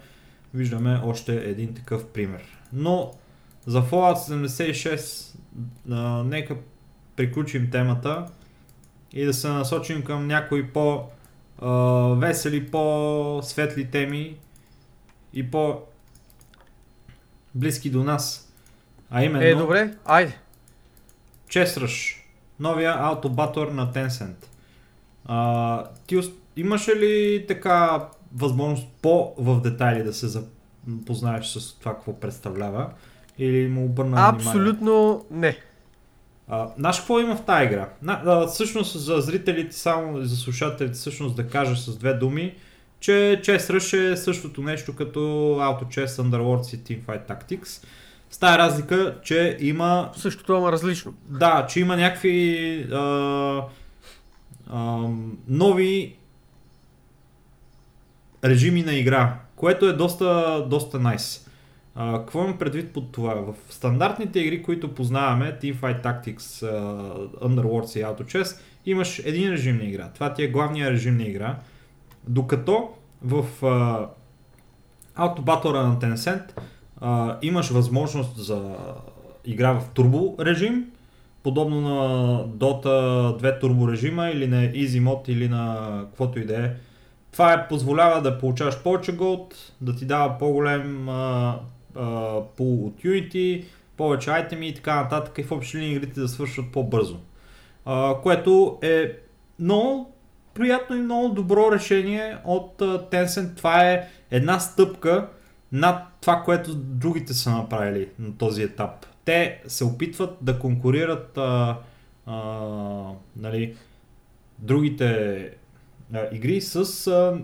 виждаме още един такъв пример. Но за Fallout 76 а, нека приключим темата и да се насочим към някои по а, весели, по-светли теми и по близки до нас. А именно Е, добре, айде. Rush, новия аутобатор на Tencent. А, ти имаше ли така възможност по в детайли да се запознаеш с това какво представлява? Или му обърна внимание? Абсолютно не. А, знаеш какво има в тази игра? На, а, всъщност за зрителите, само за слушателите, всъщност да кажа с две думи, че Chess Rush е същото нещо като Auto Chess, Underworlds и Teamfight Tactics. С тази разлика, че има Същото, ама различно. Да. да, че има някакви а, а, нови режими на игра, което е доста, доста nice. А, какво имам предвид под това? В стандартните игри, които познаваме, Teamfight Tactics, а, Underworlds и Auto Chess, имаш един режим на игра. Това ти е главният режим на игра. Докато в а, Auto Battle на Tencent а, имаш възможност за игра в турбо режим, подобно на Dota 2 турбо режима или на Easy Mode или на каквото и да е. Това е, позволява да получаваш повече голд, да ти дава по-голем Unity, повече айтеми и така нататък и в общи линии игрите да свършват по-бързо. А, което е много приятно и много добро решение от Tencent. Това е една стъпка над това, което другите са направили на този етап. Те се опитват да конкурират а, а, нали, другите а, игри с а,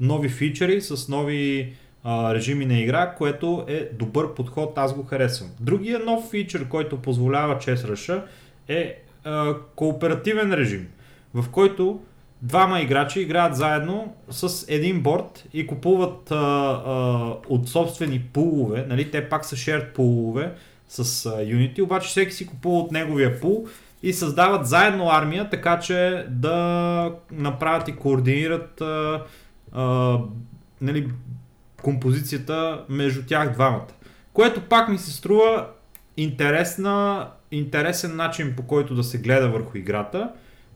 нови фичери, с нови режими на игра, което е добър подход, аз го харесвам. Другия нов фичър, който позволява Chess Rush е а, кооперативен режим, в който двама играчи играят заедно с един борт и купуват а, а, от собствени пулове, нали, те пак са shared пулове с а, Unity, обаче всеки си купува от неговия пул и създават заедно армия, така че да направят и координират а, а, нали, композицията между тях двамата. Което пак ми се струва интересна, интересен начин по който да се гледа върху играта.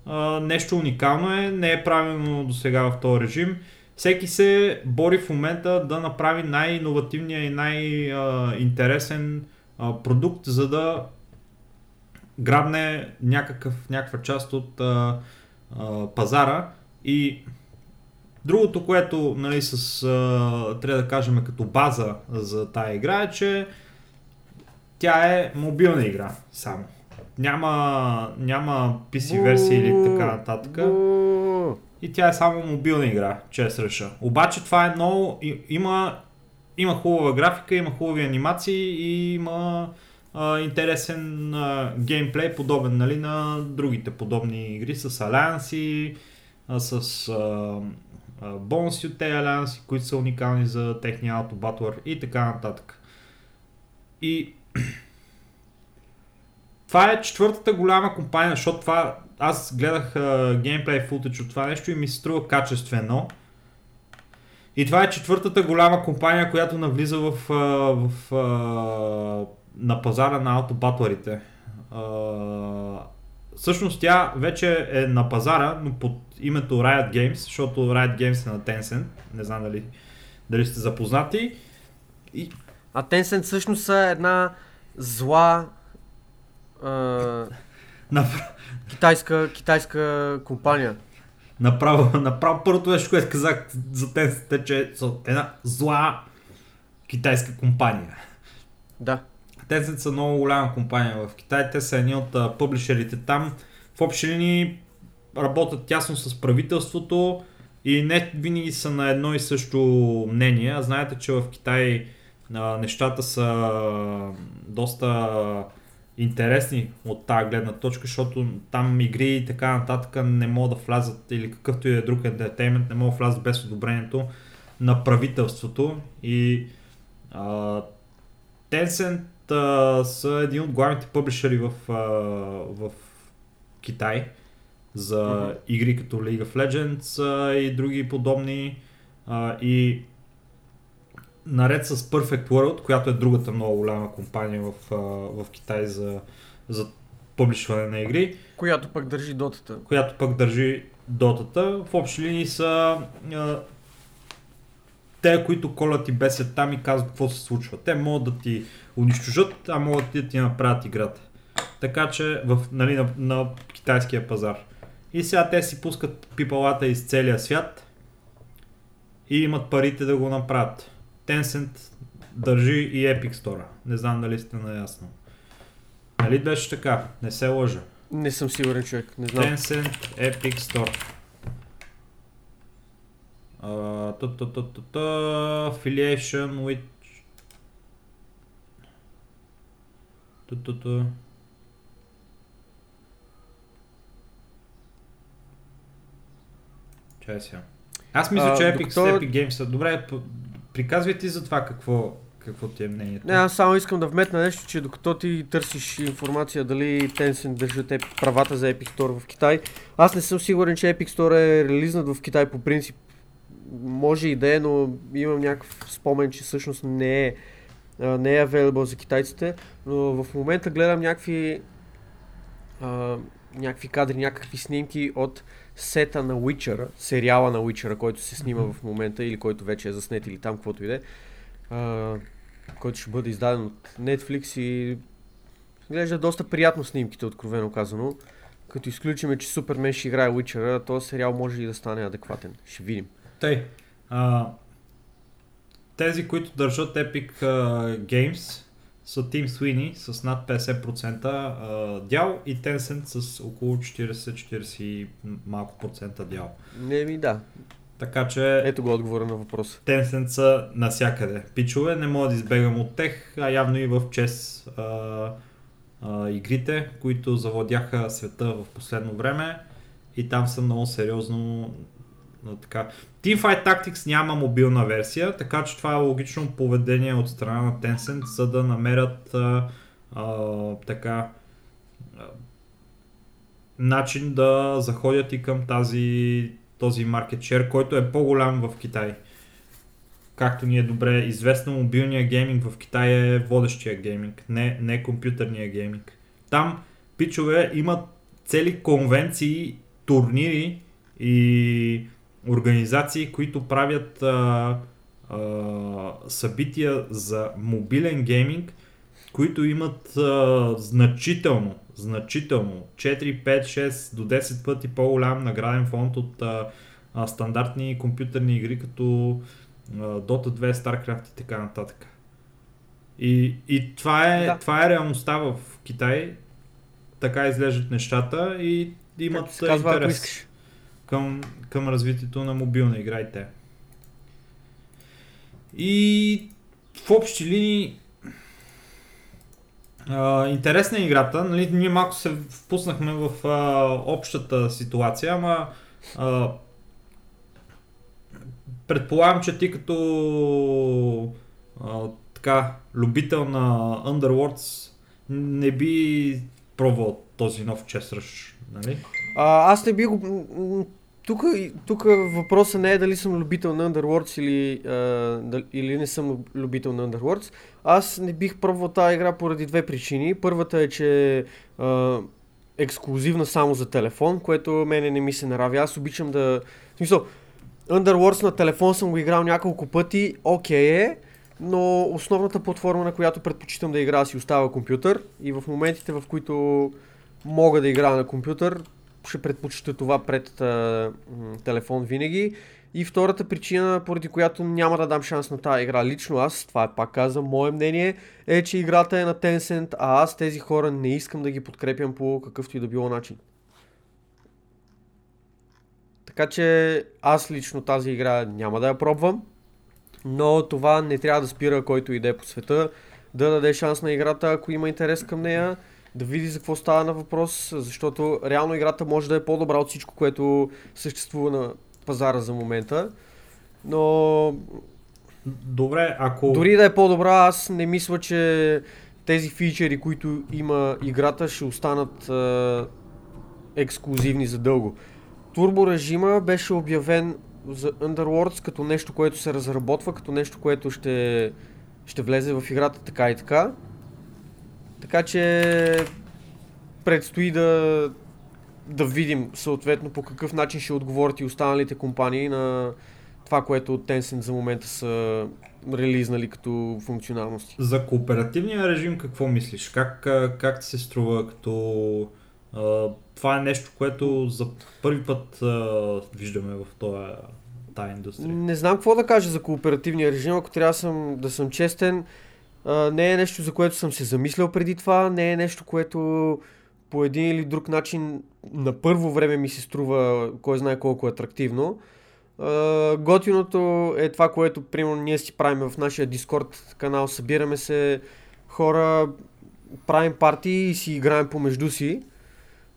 А, нещо уникално е, не е правилно до сега в този режим. всеки се бори в момента да направи най-инновативния и най-интересен продукт, за да грабне някакъв, някаква част от а, а, пазара и другото, което нали, с, а, трябва да кажем като база за тая игра е, че тя е мобилна игра само. Няма, няма PC версия или така нататък. И тя е само мобилна игра, чрез реша. Обаче това е много... Има, има хубава графика, има хубави анимации и има а, интересен а, геймплей, подобен нали, на другите подобни игри с алианси, с а, бонуси от тези алианси, които са уникални за техния автобатлър и така нататък. И това е четвъртата голяма компания, защото това аз гледах геймплей футъч от това нещо и ми се струва качествено. И това е четвъртата голяма компания, която навлиза в, в, в на пазара на автобатлерите. Всъщност тя вече е на пазара, но под името Riot Games, защото Riot Games е на Tencent. Не знам дали, дали сте запознати. И... А Tencent всъщност е една зла а, китайска, китайска компания. Направо, направо първото нещо, което казах за Tencent е, че са една зла китайска компания. Да. Tencent са много голяма компания в Китай. Те са едни от публишерите там. В общи линии работят тясно с правителството и не винаги са на едно и също мнение. Знаете, че в Китай а, нещата са доста интересни от тази гледна точка, защото там игри и така нататък не могат да влязат или какъвто и е друг ентертеймент не могат да влязат без одобрението на правителството и а, Tencent а, са един от главните публишери в, а, в Китай за mm-hmm. игри като League of Legends а, и други подобни а, и наред с Perfect World, която е другата много голяма компания в, в Китай за, за публишване на игри. Която пък държи дотата. Която пък държи дотата. В общи линии са а, те, които колят и бесят там и казват какво се случва. Те могат да ти унищожат, а могат да ти направят играта. Така че в, нали, на, на китайския пазар. И сега те си пускат пипалата из целия свят и имат парите да го направят. Tencent държи и Epic Store. Не знам дали сте наясно. Нали беше така? Не се лъжа. Не съм сигурен човек, не знам. Tencent Epic Store. affiliation with Чай сега. Аз мисля, че Epic, докато... Epic Games са добре. Приказвай ти за това какво, какво ти е мнението. Не, аз само искам да вметна нещо, че докато ти търсиш информация дали Tencent държат правата за Epic Store в Китай, аз не съм сигурен, че Epic Store е релизнат в Китай по принцип. Може и да е, но имам някакъв спомен, че всъщност не е, не е available за китайците, но в момента гледам някакви, а, някакви кадри, някакви снимки от сета на Witcher, сериала на Witcher, който се снима mm-hmm. в момента или който вече е заснет или там, каквото и да е, който ще бъде издаден от Netflix и глежда доста приятно снимките, откровено казано. Като изключиме, че Супермен ще играе Witcher, този сериал може и да стане адекватен. Ще видим. Тъй, а, тези, които държат Epic uh, Games, са Team Sweeney с над 50% дял и Tencent с около 40-40 малко процента дял. Не ми да. Така че... Ето го отговора на въпроса. Tencent са насякъде. Пичове, не мога да избегам от тех, а явно и в чес а, а, игрите, които завладяха света в последно време и там са много сериозно така. Teamfight Tactics няма мобилна версия, така че това е логично поведение от страна на Tencent, за да намерят а, а, така а, начин да заходят и към тази, този market share, който е по-голям в Китай. Както ни е добре известно, мобилния гейминг в Китай е водещия гейминг, не, не компютърния гейминг. Там пичове имат цели конвенции, турнири и организации, които правят а, а, събития за мобилен гейминг, които имат а, значително, значително 4, 5, 6 до 10 пъти по-голям награден фонд от а, а, стандартни компютърни игри, като а, Dota 2, StarCraft и така нататък. И, и това, е, Да. това е реалността в Китай. Така изглеждат нещата и имат Както се казва, ако интерес искаш. Към, към развитието на мобилна игра и те. И в общи линии а, интересна е играта. Нали, ние малко се впуснахме в а, общата ситуация, ама а, предполагам, че ти като а, така, любител на Underworlds не би пробвал този нов Chess Rush, нали? А, аз не би го... Тук, тук въпросът не е дали съм любител на Underworlds или, а, или не съм любител на Underworlds. Аз не бих пробвал тази игра поради две причини. Първата е, че е ексклюзивна само за телефон, което мене не ми се нрави. Аз обичам да... В смисъл, Underworlds на телефон съм го играл няколко пъти, окей е, но основната платформа, на която предпочитам да играя си остава компютър и в моментите, в които мога да играя на компютър, ще предпочита това пред а, телефон винаги. И втората причина, поради която няма да дам шанс на тази игра, лично аз, това е пак казвам, мое мнение, е, че играта е на Tencent, а аз тези хора не искам да ги подкрепям по какъвто и да било начин. Така че аз лично тази игра няма да я пробвам, но това не трябва да спира който иде по света да даде шанс на играта, ако има интерес към нея, да види за какво става на въпрос, защото реално играта може да е по-добра от всичко, което съществува на пазара за момента. Но Добре, ако... дори да е по-добра, аз не мисля, че тези фичери, които има играта, ще останат е, ексклюзивни за дълго. Турбо режима беше обявен за Underworlds като нещо, което се разработва, като нещо, което ще, ще влезе в играта така и така. Така че предстои да, да видим съответно по какъв начин ще отговорят и останалите компании на това, което от Tencent за момента са релизнали като функционалности. За кооперативния режим какво мислиш? Как, как ти се струва като... А, това е нещо, което за първи път а, виждаме в този, тази индустрия. Не знам какво да кажа за кооперативния режим, ако трябва да съм, да съм честен. Не е нещо, за което съм се замислял преди това, не е нещо, което по един или друг начин на първо време ми се струва кой знае колко атрактивно. А, готиното е това, което примерно ние си правим в нашия Discord канал, събираме се хора, правим партии и си играем помежду си.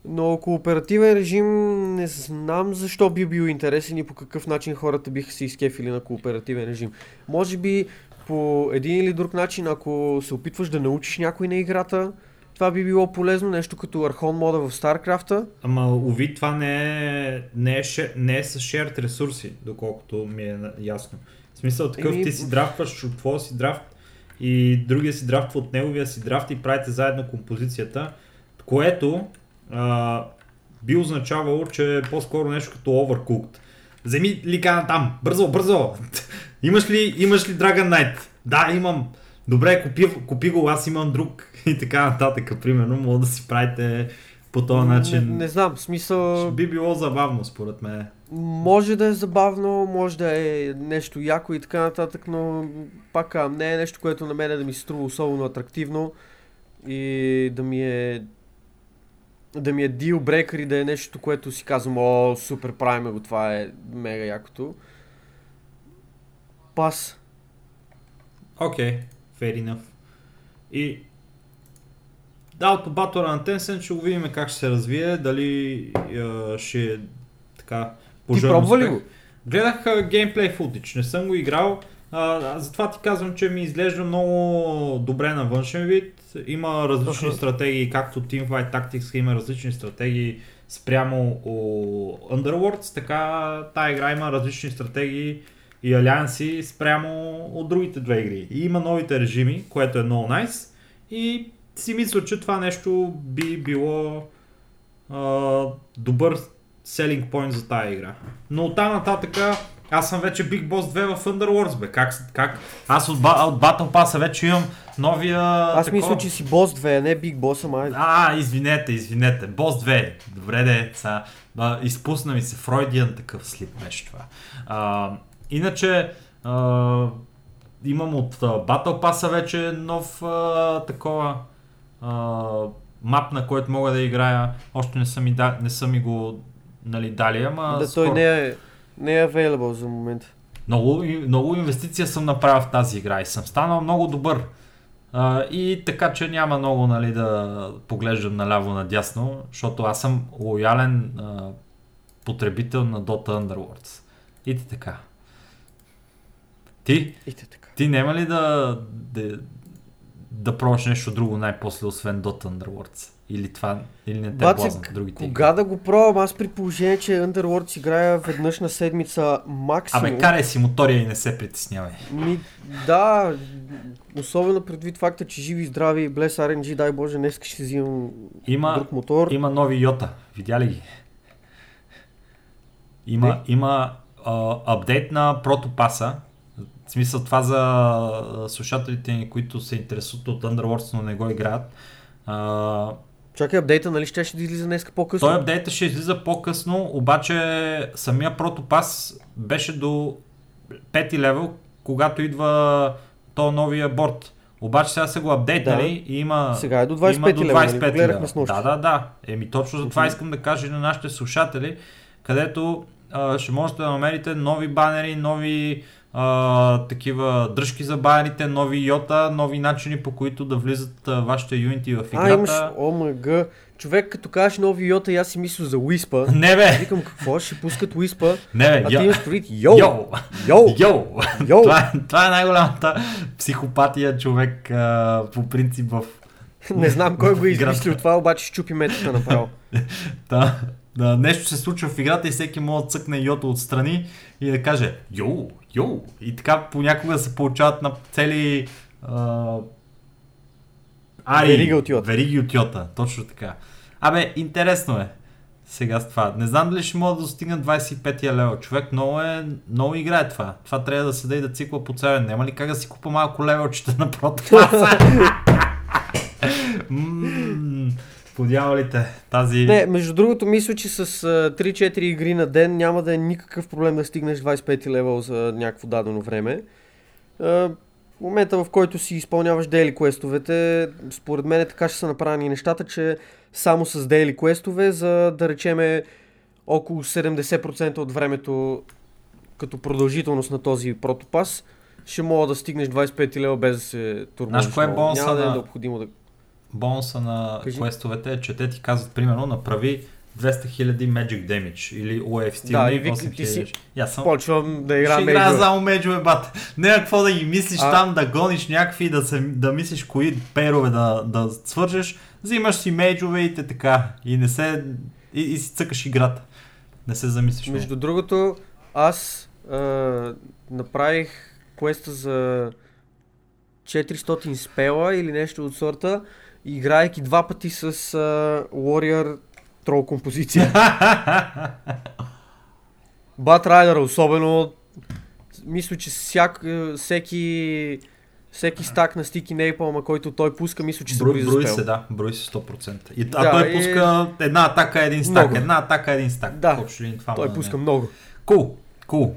Но кооперативен режим не знам защо би бил интересен и по какъв начин хората биха се изкефили на кооперативен режим. Може би по един или друг начин, ако се опитваш да научиш някой на играта, това би било полезно, нещо като Архон мода в StarCraft. Ама, уви, това не е, не е, ше, не е с shared ресурси, доколкото ми е ясно. В смисъл такъв, Еми, ти си драфтваш от твоя си драфт и другия си драфтва от неговия си драфт и правите заедно композицията, което а, би означавало, че е по-скоро нещо като Overcooked. Вземи ликана там, бързо, бързо! имаш, ли, имаш ли Dragon Knight? Да, имам. Добре, купи, купи го, аз имам друг и така нататък, примерно, мога да си правите по този начин. Не, не знам, смисъл... Би било забавно, според мен. Може да е забавно, може да е нещо яко и така нататък, но пак не е нещо, което на мен да ми се струва особено атрактивно и да ми е да ми е deal breaker и да е нещо, което си казвам, о, супер, правиме го, това е мега якото. Пас. Окей, okay, fair enough. И да, от батора на Tencent ще го видим как ще се развие, дали е, ще е така Ти пробва ли го? Гледах геймплей футич, не съм го играл, а, затова ти казвам, че ми изглежда много добре на външен вид. Има различни Аха. стратегии, както Teamfight Tactics има различни стратегии спрямо о, Underworlds, така тая игра има различни стратегии и алианси спрямо от другите две игри. И има новите режими, което е много найс. И си мисля, че това нещо би било а, добър selling point за тази игра. Но оттам нататък аз съм вече Big Boss 2 в Underworlds, бе. Как, как? Аз от, от Battle Pass вече имам новия... Аз такова- мисля, че си бос 2, а не Big Boss, ама. А, извинете, извинете. Boss 2. Добре де, сега. А, изпусна ми се Фройдиан такъв слип беше това. А, иначе, а, имам от Battle Pass вече нов а, такова а, мап, на който мога да играя. Още не са ми, да, не са ми го нали, дали, ама Да, скоро. той не е, не е available за момента. Много, много инвестиция съм направил в тази игра и съм станал много добър. А, и така, че няма много нали, да поглеждам наляво надясно, защото аз съм лоялен а, потребител на Dota Underworlds. И така. Ти, И те така. ти няма ли да, да, да пробваш нещо друго най-после, освен Dota Underworlds? Или това, или не те Баци, блазнат другите игри? Кога да го пробвам? Аз при положение, че Underworlds играя веднъж на седмица максимум. Абе, карай си мотория и не се притеснявай. Ми, да, особено предвид факта, че живи и здрави Bless RNG, дай Боже, днес ще си взимам Има, друг мотор. Има нови Йота. Видя ли ги? Има, Не. има а, апдейт на протопаса. В смисъл това за слушателите ни, които се интересуват от Underworlds, но не го играят. А, Чакай, апдейта, нали ще ще да излиза днес по-късно? той апдейта ще излиза по-късно, обаче самия протопас беше до 5 левел, когато идва то новия борт. Обаче сега са го апдейтнали и има... Сега е до 25 има до лева, нали? 25 Го гледахме лева. нощи. Да, да, да. Еми точно за това искам да кажа и на нашите слушатели, където а, ще можете да намерите нови банери, нови а, такива дръжки за банерите, нови йота, нови начини по които да влизат а, вашите юнити в играта. А, имаш, ОМГ. Човек, като кажеш нови йота, аз си мисля за Уиспа. Не бе, Викам, какво ще пускат Уиспа? не бе, А ти йо, имаш предвид йоу, йо, йоу, йо. йоу. Това, е- това е най-голямата психопатия човек а, по принцип в Не знам кой го е измислил това, обаче щупи метата направо. Да, да, нещо се случва в играта и всеки може да цъкне йото отстрани и да каже йоу, йоу. И така понякога се получават на цели а, ари, Верига от йота. Вериги от йота, точно така. Абе, интересно е. Сега с това. Не знам дали ще мога да достигна 25 лева. Човек много е, много играе това. Това трябва да седа и да цикла по ден. Няма ли как да си купа малко левелчета на протопаса? Подявалите, тази... Не, между другото, мисля, че с а, 3-4 игри на ден няма да е никакъв проблем да стигнеш 25 левел за някакво дадено време. В момента, в който си изпълняваш дейли квестовете, според мен така ще са направени нещата, че само с дейли квестове, за да речеме около 70% от времето като продължителност на този протопас, ще мога да стигнеш 25 лева без да се турмозиш. Знаеш кое е бонуса Няма да е необходимо да... бонуса на Кажи. квестовете е, че те ти казват, примерно, направи 200 000 Magic Damage или UF Steel Да, и вика, 8 ти си- 000. Я съм... Почвам да Ще играя играя мейджове. само меджове, бат. Не какво да ги мислиш А- там, да гониш някакви, да, се, да мислиш кои пейрове да, да свържеш. Взимаш си мейджове и те така. И не се... И, и си цъкаш играта. Не се замислиш. Между другото, аз а, направих квеста за 400 спела или нещо от сорта, играйки два пъти с а, Warrior трол композиция. Bat Rider особено, мисля, че всяк, е, всеки, всеки стак на Sticky Napalm, който той пуска, мисля, че се Брои, за брои се, да, брои се 100%. И, а Да, той пуска една атака, един стак, Много. една атака, един стак. Да. Общо това Той пуска не. много. Кул, кул.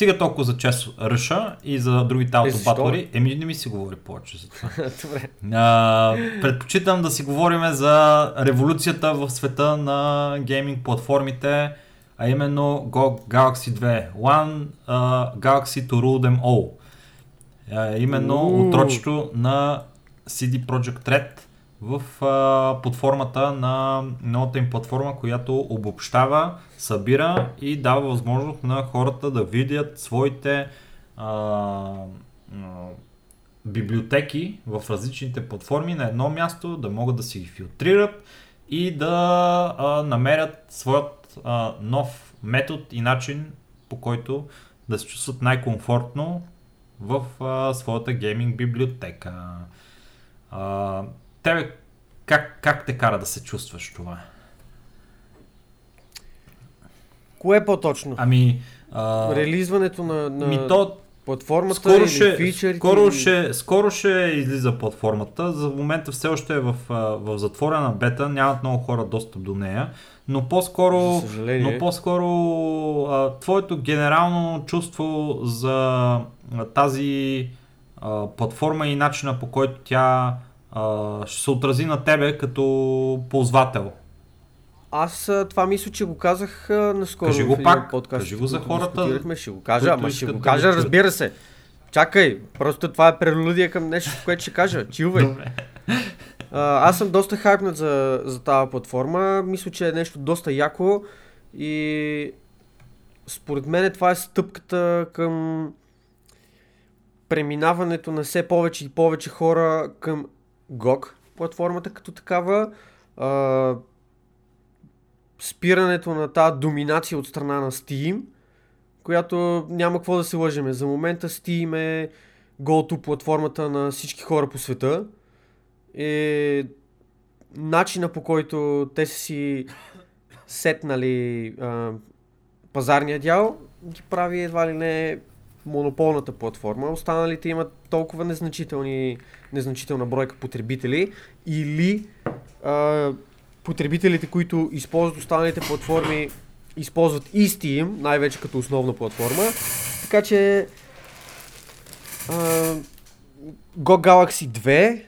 Стига толкова за чест ръша и за другите аутобатлери. Еми не ми се говори повече за това. Добре. А, предпочитам да си говорим за революцията в света на гейминг платформите, а именно GOG Galaxy 2 One, uh, Galaxy to rule them all. А, именно отрочето на CD Projekt Red в а, под на новата им платформа, която обобщава, събира и дава възможност на хората да видят своите а, а, библиотеки в различните платформи на едно място, да могат да си ги филтрират и да а, намерят своят а, нов метод и начин по който да се чувстват най-комфортно в а, своята гейминг библиотека. А, тебе как, как те кара да се чувстваш това? Кое по-точно? Ами... А, Релизването на, на ми то, платформата скоро или ще, фичърите? скоро, или- ще, скоро ще излиза платформата. За момента все още е в, в затворена бета, нямат много хора достъп до нея. Но по-скоро, но по-скоро а, твоето генерално чувство за а, тази а, платформа и начина по който тя а, ще се отрази на тебе като ползвател. Аз това мисля, че го казах наскоро Кажи в го един пак, подкаст. кажи го за хората. Ще го кажа, ама ще го да кажа, чуят. разбира се. Чакай, просто това е прелюдия към нещо, което ще кажа. Чилвай. А, аз съм доста хайпнат за, за тази платформа. Мисля, че е нещо доста яко и според мен това е стъпката към преминаването на все повече и повече хора към GOG платформата като такава. А, спирането на тази доминация от страна на Steam, която няма какво да се лъжеме. За момента Steam е go-to платформата на всички хора по света. Е начина по който те са си сетнали а, пазарния дял, ги прави едва ли не монополната платформа. Останалите имат толкова незначителни, незначителна бройка потребители или а, потребителите, които използват останалите платформи, използват и Steam, най-вече като основна платформа. Така че а, Go Galaxy 2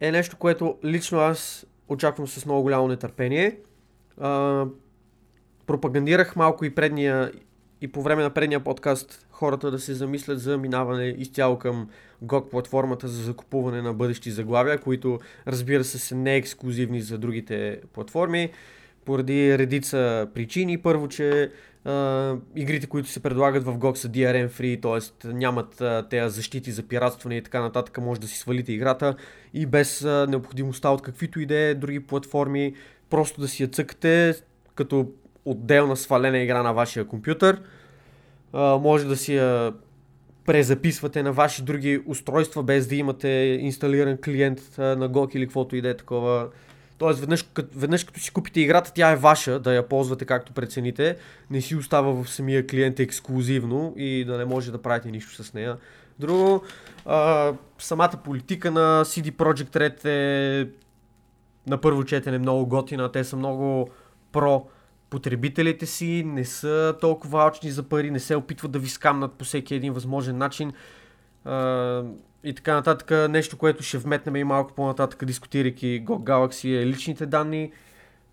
е нещо, което лично аз очаквам с много голямо нетърпение. А, пропагандирах малко и предния и по време на предния подкаст хората да се замислят за минаване изцяло към GOG платформата за закупуване на бъдещи заглавия, които разбира се са не ексклюзивни за другите платформи, поради редица причини. Първо, че а, игрите, които се предлагат в GOG са DRM free, т.е. нямат тези защити за пиратстване и така нататък, може да си свалите играта и без а, необходимостта от каквито и да е други платформи, просто да си я цъкате като отделна свалена игра на вашия компютър. Може да си я презаписвате на ваши други устройства, без да имате инсталиран клиент на GOG или каквото и да е такова. Тоест, веднъж, веднъж като си купите играта, тя е ваша, да я ползвате както прецените. Не си остава в самия клиент ексклюзивно и да не може да правите нищо с нея. Друго, а, самата политика на CD Projekt Red е на първо четене много готина. Те са много про потребителите си, не са толкова алчни за пари, не се опитват да ви скамнат по всеки един възможен начин. А, и така нататък. Нещо, което ще вметнем и малко по-нататък, дискутирайки Go Galaxy е личните данни.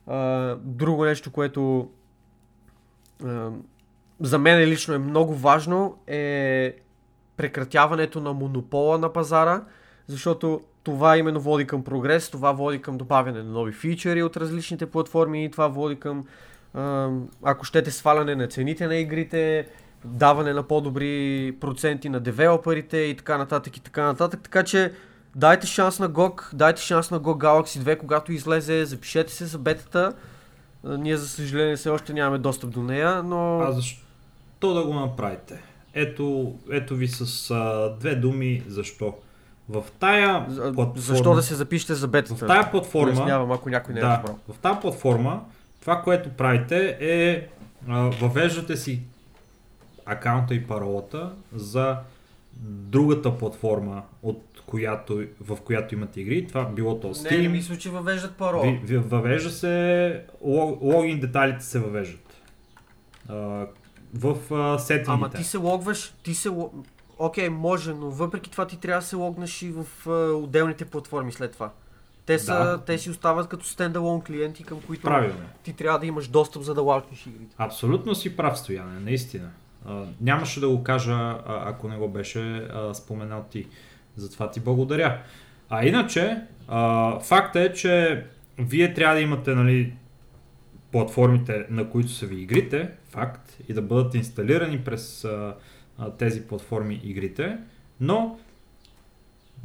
А, друго нещо, което а, за мен лично е много важно е прекратяването на монопола на пазара, защото това именно води към прогрес, това води към добавяне на нови фичъри от различните платформи и това води към, ако щете, сваляне на цените на игрите, даване на по-добри проценти на девелоперите и така нататък и така нататък. Така че дайте шанс на GOG, дайте шанс на GOG Galaxy 2, когато излезе, запишете се за бетата. Ние, за съжаление, все още нямаме достъп до нея, но... А защо да го направите? Ето, ето ви с а, две думи защо. В тая платформа... Защо да се запишете за В бетата? тая платформа... Ако някой не е да, разбрал. в тази платформа това, което правите е а, въвеждате си акаунта и паролата за другата платформа, от която, в която имате игри. Това било то Steam. Не, не мисля, че въвеждат парола. Ви, ви, въвежда се, лог, логин детайлите се въвеждат. А, в а, сетингите. Ама ти се логваш, ти се. Окей, може, но въпреки това ти трябва да се логнеш и в а, отделните платформи след това. Те, са, Да. те си остават като стендалон клиенти, към които Правилно. ти трябва да имаш достъп за да лаунчнеш игрите. Абсолютно си прав, Стояне, наистина. А, нямаше да го кажа, а, ако не го беше а, споменал ти. Затова ти благодаря. А иначе, а, факта е, че вие трябва да имате нали, платформите, на които са ви игрите, факт, и да бъдат инсталирани през а, а, тези платформи игрите, но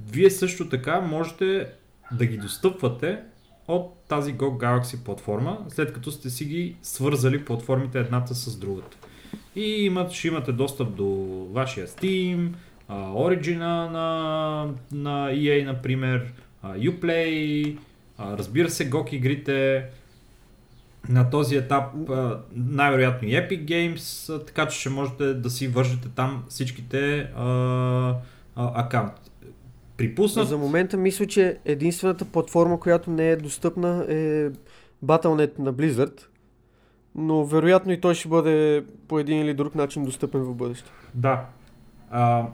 вие също така можете да ги достъпвате от тази Go Galaxy платформа, след като сте си ги свързали платформите едната с другата. И имат, ще имате достъп до вашия Steam, Origin на, на EA, например, Uplay, разбира се, GOG игрите. на този етап най-вероятно и Epic Games, така че ще можете да си вържете там всичките акаунти. Припуснат... За момента мисля, че единствената платформа, която не е достъпна е Battle.net на Blizzard, но вероятно и той ще бъде по един или друг начин достъпен в бъдеще. Да. А,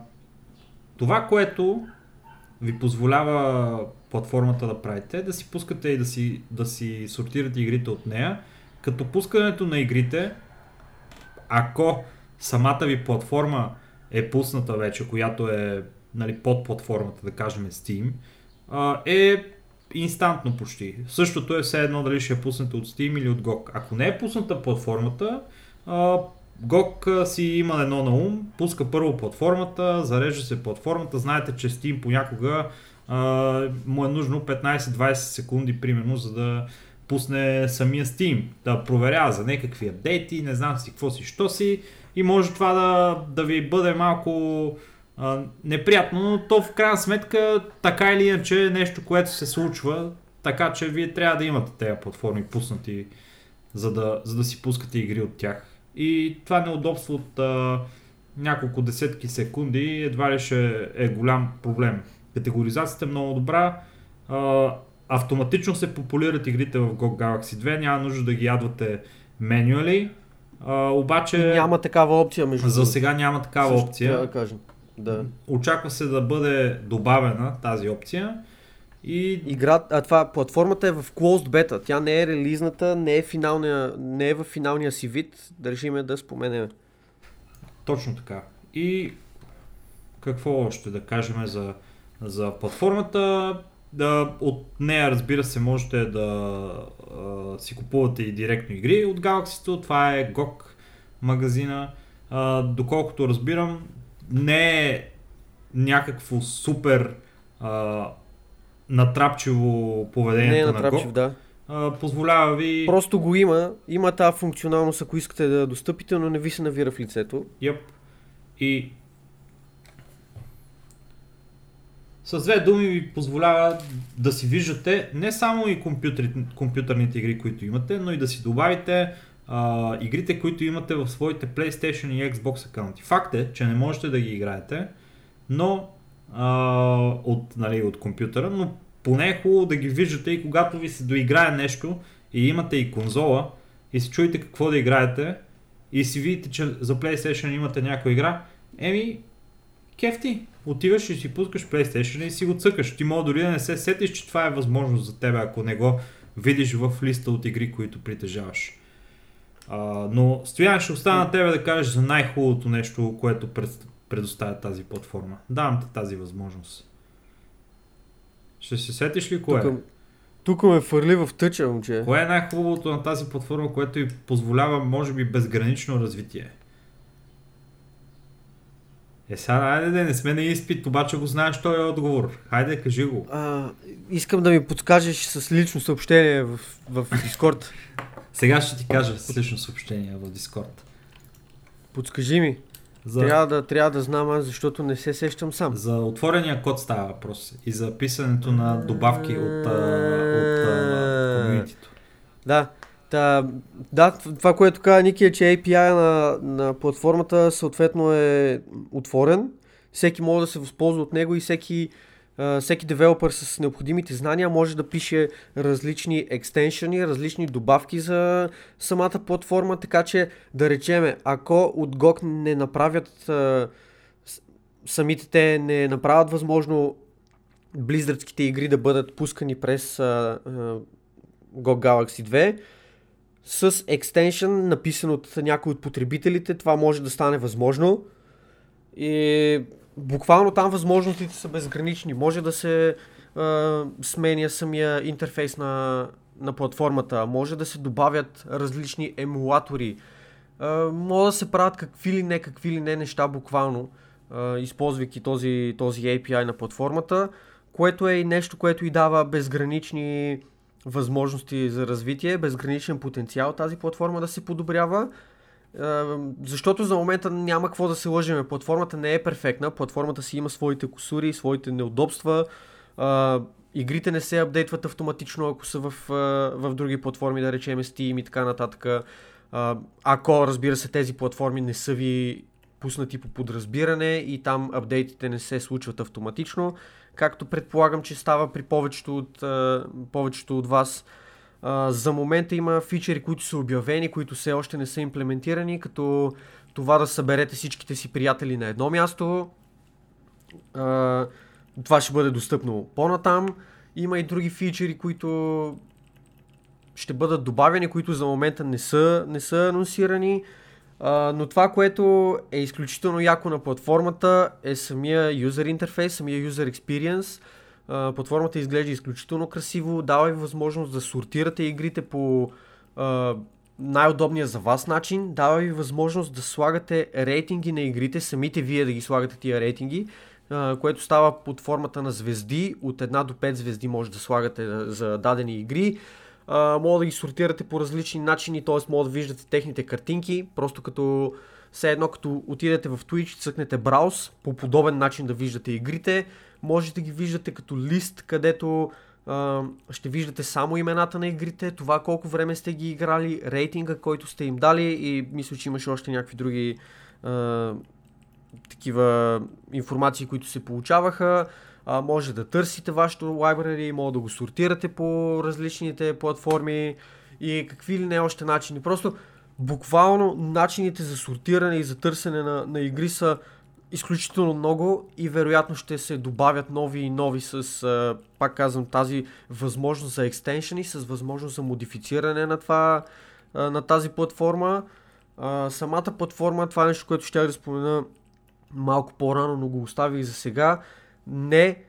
това, което ви позволява платформата да правите, е да си пускате и да си, да си сортирате игрите от нея, като пускането на игрите, ако самата ви платформа е пусната вече, която е нали, под платформата, да кажем Steam, е инстантно почти. Същото е все едно дали ще я пуснете от Steam или от GOG. Ако не е пусната платформата, GOG си има едно на ум, пуска първо платформата, зарежда се платформата, знаете, че Steam понякога а, му е нужно 15-20 секунди примерно, за да пусне самия Steam, да проверява за някакви апдейти, не знам си какво си, що си и може това да, да ви бъде малко а, неприятно, но то в крайна сметка така или иначе е нещо, което се случва, така че вие трябва да имате тези платформи пуснати, за да, за да си пускате игри от тях. И това неудобство от а, няколко десетки секунди едва ли ще е голям проблем. Категоризацията е много добра, а, автоматично се популират игрите в GOG Galaxy 2, няма нужда да ги ядвате менюали. Uh, обаче... И няма такава опция между За сега няма такава Също опция. Да кажем. Да. Очаква се да бъде добавена тази опция. И Игра, а това, платформата е в closed beta. Тя не е релизната, не е, финалния, не е в финалния си вид. Държиме да споменем. точно така. И какво още да кажем за, за платформата? Да, от нея, разбира се, можете да а, си купувате и директно игри от Galaxy. Това е GOG магазина. А, доколкото разбирам, не е някакво супер а, натрапчиво поведението Не е на натрапчив, GOG. да. А, позволява ви... Просто го има. Има тази функционалност, ако искате да достъпите, но не ви се навира в лицето. Йоп. И с две думи ви позволява да си виждате не само и компютърните игри, които имате, но и да си добавите а, игрите, които имате в своите PlayStation и Xbox акаунти. Факт е, че не можете да ги играете, но а, от, нали, от компютъра, но поне е хубаво да ги виждате и когато ви се доиграе нещо и имате и конзола и се чуете какво да играете и си видите, че за PlayStation имате някоя игра, еми, кефти. Отиваш и си пускаш PlayStation и си го цъкаш. Ти мога дори да не се сетиш, че това е възможност за тебе, ако не го видиш в листа от игри, които притежаваш. А, но Стоян ще остана на тебе да кажеш за най-хубавото нещо, което пред, предоставя тази платформа. Давам ти тази възможност. Ще се сетиш ли кое? е? Тук, тук ме фърли в тъча, момче. Кое е най-хубавото на тази платформа, което ви позволява, може би, безгранично развитие? Е, сега, айде да не сме на изпит, обаче го знаеш този отговор. Хайде, кажи го. А, искам да ми подскажеш с лично съобщение в, в Discord. Сега ще ти кажа с лично съобщение в Дискорд. Подскажи ми. За, Трябва, да, трябва да знам аз, защото не се сещам сам. за отворения код става въпрос и за писането на добавки от, а, от а, комьюнитито. Да. Та, да, това, което каза Ники е, че API на, на платформата съответно е отворен. Всеки може да се възползва от него и всеки, всеки девелопър с необходимите знания може да пише различни екстеншъни, различни добавки за самата платформа, така че да речеме, ако от GOG не направят а, самите те не направят възможно близърдските игри да бъдат пускани през а, а, GOG Galaxy 2, с екстеншън, написан от някой от потребителите, това може да стане възможно. И буквално там възможностите са безгранични. Може да се а, сменя самия интерфейс на, на платформата, може да се добавят различни емулатори, а, може да се правят какви ли не, какви ли не неща буквално, а, използвайки този, този API на платформата, което е и нещо, което и дава безгранични възможности за развитие, безграничен потенциал тази платформа да се подобрява. Е, Защото за момента няма какво да се лъжеме. Платформата не е перфектна, платформата си има своите косури, своите неудобства. Е, игрите не се апдейтват автоматично, ако са в, а, в други платформи, да речем Steam и така нататък. Ако, разбира се, тези платформи не са ви пуснати по подразбиране и там апдейтите не се случват автоматично, както предполагам, че става при повечето от, повечето от вас. За момента има фичери, които са обявени, които все още не са имплементирани, като това да съберете всичките си приятели на едно място. А, това ще бъде достъпно по-натам. Има и други фичери, които ще бъдат добавени, които за момента не са, не са анонсирани. А, но това, което е изключително яко на платформата е самия юзер интерфейс, самия юзер experience. Платформата изглежда изключително красиво, дава ви възможност да сортирате игрите по а, най-удобния за вас начин, дава ви възможност да слагате рейтинги на игрите, самите вие да ги слагате тия рейтинги, а, което става под формата на звезди, от 1 до 5 звезди може да слагате за дадени игри. Мога да ги сортирате по различни начини, т.е. мога да виждате техните картинки, просто като все едно като отидете в Twitch, цъкнете браус, по подобен начин да виждате игрите, може да ги виждате като лист, където uh, ще виждате само имената на игрите, това колко време сте ги играли, рейтинга, който сте им дали и мисля, че имаше още някакви други uh, такива информации, които се получаваха а, може да търсите вашето library, може да го сортирате по различните платформи и какви ли не още начини. Просто буквално начините за сортиране и за търсене на, на игри са изключително много и вероятно ще се добавят нови и нови с, пак казвам, тази възможност за екстеншени, с възможност за модифициране на, това, на тази платформа. Самата платформа, това е нещо, което ще да спомена малко по-рано, но го оставих за сега не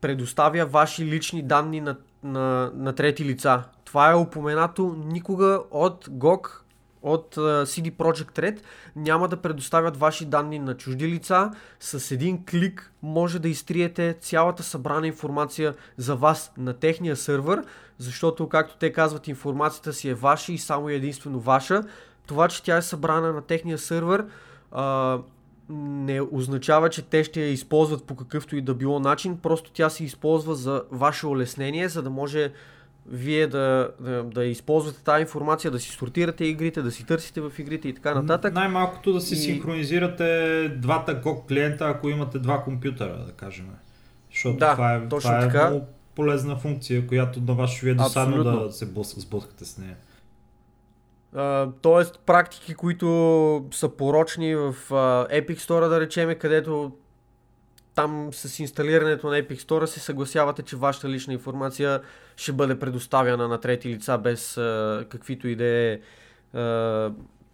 предоставя ваши лични данни на, на, на трети лица. Това е упоменато никога от GOG, от CD Projekt Red няма да предоставят ваши данни на чужди лица. С един клик може да изтриете цялата събрана информация за вас на техния сървър, защото, както те казват, информацията си е ваша и само единствено ваша. Това, че тя е събрана на техния сървър, не означава, че те ще я използват по какъвто и да било начин, просто тя се използва за ваше улеснение, за да може вие да, да, да използвате тази информация, да си сортирате игрите, да си търсите в игрите и така нататък. Най-малкото да си и... синхронизирате двата GOG клиента, ако имате два компютъра, да кажем. Защото да, това е, точно това е така. много полезна функция, която на вас ще ви е досадно да се сблъскате с нея тоест практики, които са порочни в uh, Epic Store, да речеме, където там с инсталирането на Epic Store се съгласявате, че вашата лична информация ще бъде предоставяна на трети лица без uh, каквито и да е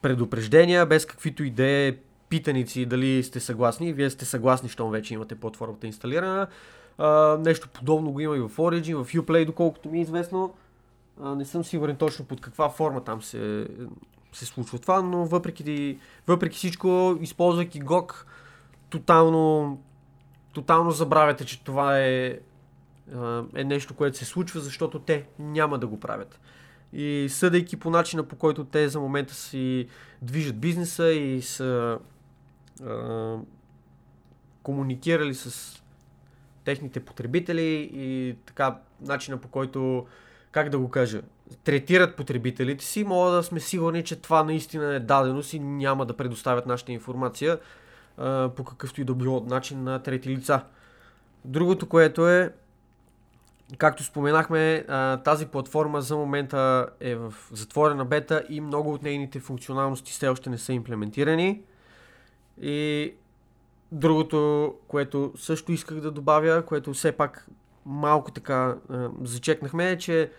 предупреждения, без каквито и да е питаници дали сте съгласни. Вие сте съгласни, щом вече имате платформата инсталирана. Uh, нещо подобно го има и в Origin, в Uplay, доколкото ми е известно. А, не съм сигурен точно под каква форма там се, се случва това, но въпреки, въпреки всичко, използвайки GOG, тотално, тотално забравяте, че това е, е нещо, което се случва, защото те няма да го правят. И съдейки по начина по който те за момента си движат бизнеса и са а, комуникирали с техните потребители и така начина по който как да го кажа, третират потребителите си, мога да сме сигурни, че това наистина е даденост и няма да предоставят нашата информация по какъвто и да било начин на трети лица. Другото, което е, както споменахме, тази платформа за момента е в затворена бета и много от нейните функционалности все още не са имплементирани. И другото, което също исках да добавя, което все пак малко така зачекнахме е, че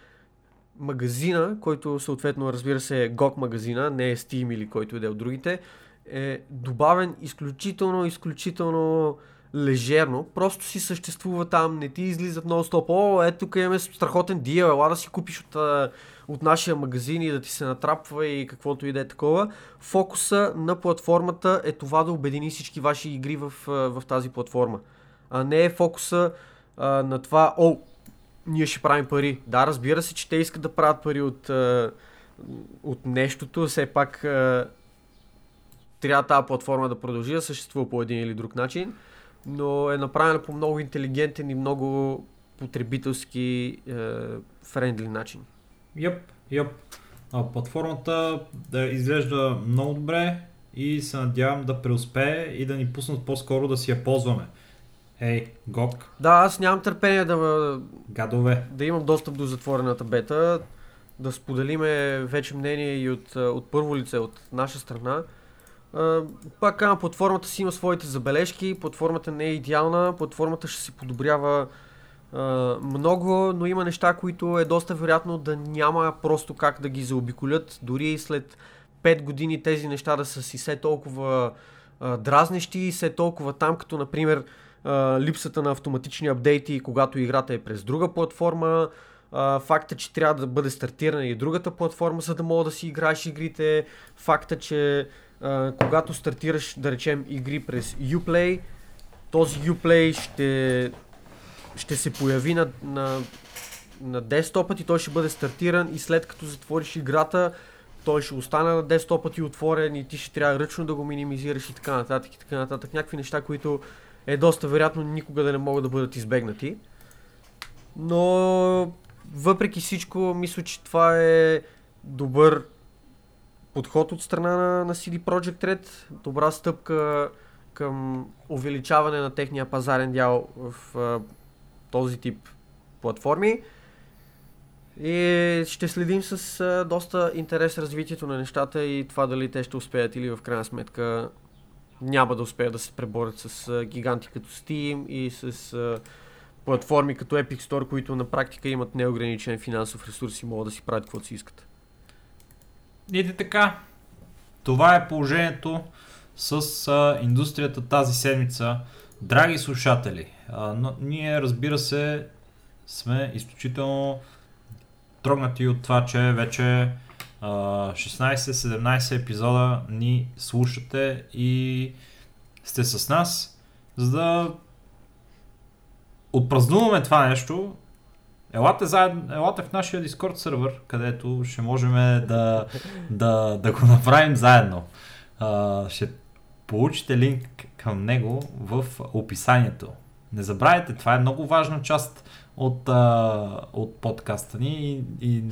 магазина, който съответно разбира се е GOG магазина, не е Steam или който и да е от другите, е добавен изключително, изключително лежерно. Просто си съществува там, не ти излизат много стоп. О, ето тук имаме страхотен диел, ела да си купиш от, от нашия магазин и да ти се натрапва и каквото и да е такова. Фокуса на платформата е това да обедини всички ваши игри в, в тази платформа. А не е фокуса а, на това, о, ние ще правим пари. Да, разбира се, че те искат да правят пари от, от нещото, все пак трябва тази платформа да продължи да съществува по един или друг начин, но е направена по много интелигентен и много потребителски е, френдли начин. Йоп. А, платформата да изглежда много добре и се надявам да преуспее и да ни пуснат по-скоро да си я ползваме. Ей, Гок, Да, аз нямам търпение да, гадове. да имам достъп до затворената бета, да споделиме вече мнение и от, а, от първо лице, от наша страна. Пак казвам, платформата си има своите забележки, платформата не е идеална, платформата ще се подобрява много, но има неща, които е доста вероятно да няма просто как да ги заобиколят, дори и след 5 години тези неща да са си все толкова а, дразнещи и все толкова там, като например а, липсата на автоматични апдейти, когато играта е през друга платформа, факта, че трябва да бъде стартирана и другата платформа, за да мога да си играеш игрите, факта, че когато стартираш, да речем, игри през Uplay, този Uplay ще, ще се появи на, на, на десктопът и той ще бъде стартиран и след като затвориш играта, той ще остане на десктопа ти отворен и ти ще трябва ръчно да го минимизираш и така нататък и така нататък. Някакви неща, които е доста вероятно никога да не могат да бъдат избегнати. Но въпреки всичко, мисля, че това е добър подход от страна на, на CD Projekt Red. Добра стъпка към увеличаване на техния пазарен дял в а, този тип платформи. И ще следим с а, доста интерес развитието на нещата и това дали те ще успеят или в крайна сметка няма да успеят да се преборят с а, гиганти като Steam и с а, платформи като Epic Store, които на практика имат неограничен финансов ресурс и могат да си правят каквото си искат. И така, това е положението с а, индустрията тази седмица. Драги слушатели, а, но, ние разбира се сме изключително трогнати от това, че вече а, 16-17 епизода ни слушате и сте с нас, за да отпразнуваме това нещо. Елате, заедно, елате в нашия Discord сервер, където ще можем да, да, да го направим заедно. А, ще получите линк към него в описанието. Не забравяйте, това е много важна част от, а, от подкаста ни и, и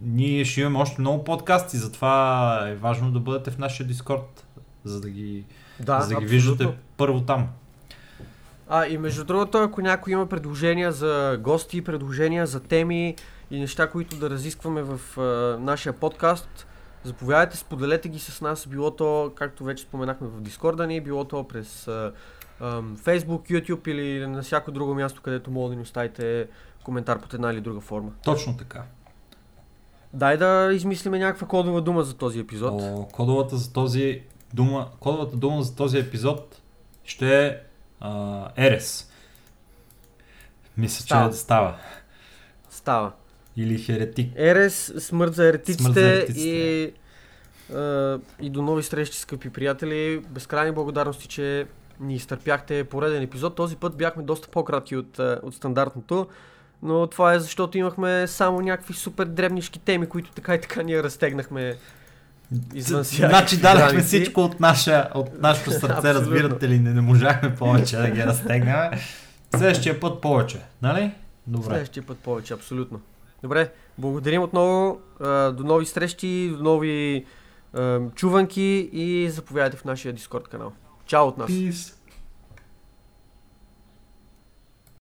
ние ще имаме още много подкасти, затова е важно да бъдете в нашия Discord, за да ги, Да, за да ги абсолютно. виждате първо там. А, и между другото, ако някой има предложения за гости, предложения за теми и неща, които да разискваме в а, нашия подкаст, заповядайте, споделете ги с нас, било то, както вече споменахме в Дискорда ни, било то през а, ам, Facebook, YouTube или на всяко друго място, където мога да ни оставите коментар под една или друга форма. Точно така. Дай да измислиме някаква кодова дума за този епизод. О, кодовата за този дума, кодовата дума за този епизод ще е а, Ерес. Мисля, Става. че става. Става. Или Херетик. Ерес, смърт за еретиците, Смърт за еретиците. и, а, и до нови срещи, скъпи приятели. Безкрайни благодарности, че ни изтърпяхте пореден епизод. Този път бяхме доста по-кратки от, от стандартното, но това е защото имахме само някакви супер дребнишки теми, които така и така ние разтегнахме извън всякакви Значи дадахме всичко от, наша, от нашото сърце, разбирате ли? Не, не можахме повече да ги разтегнем. Следващия път повече, нали? Добре. Следващия път повече, абсолютно. Добре, благодарим отново. До нови срещи, до нови чуванки и заповядайте в нашия Дискорд канал. Чао от нас! Peace.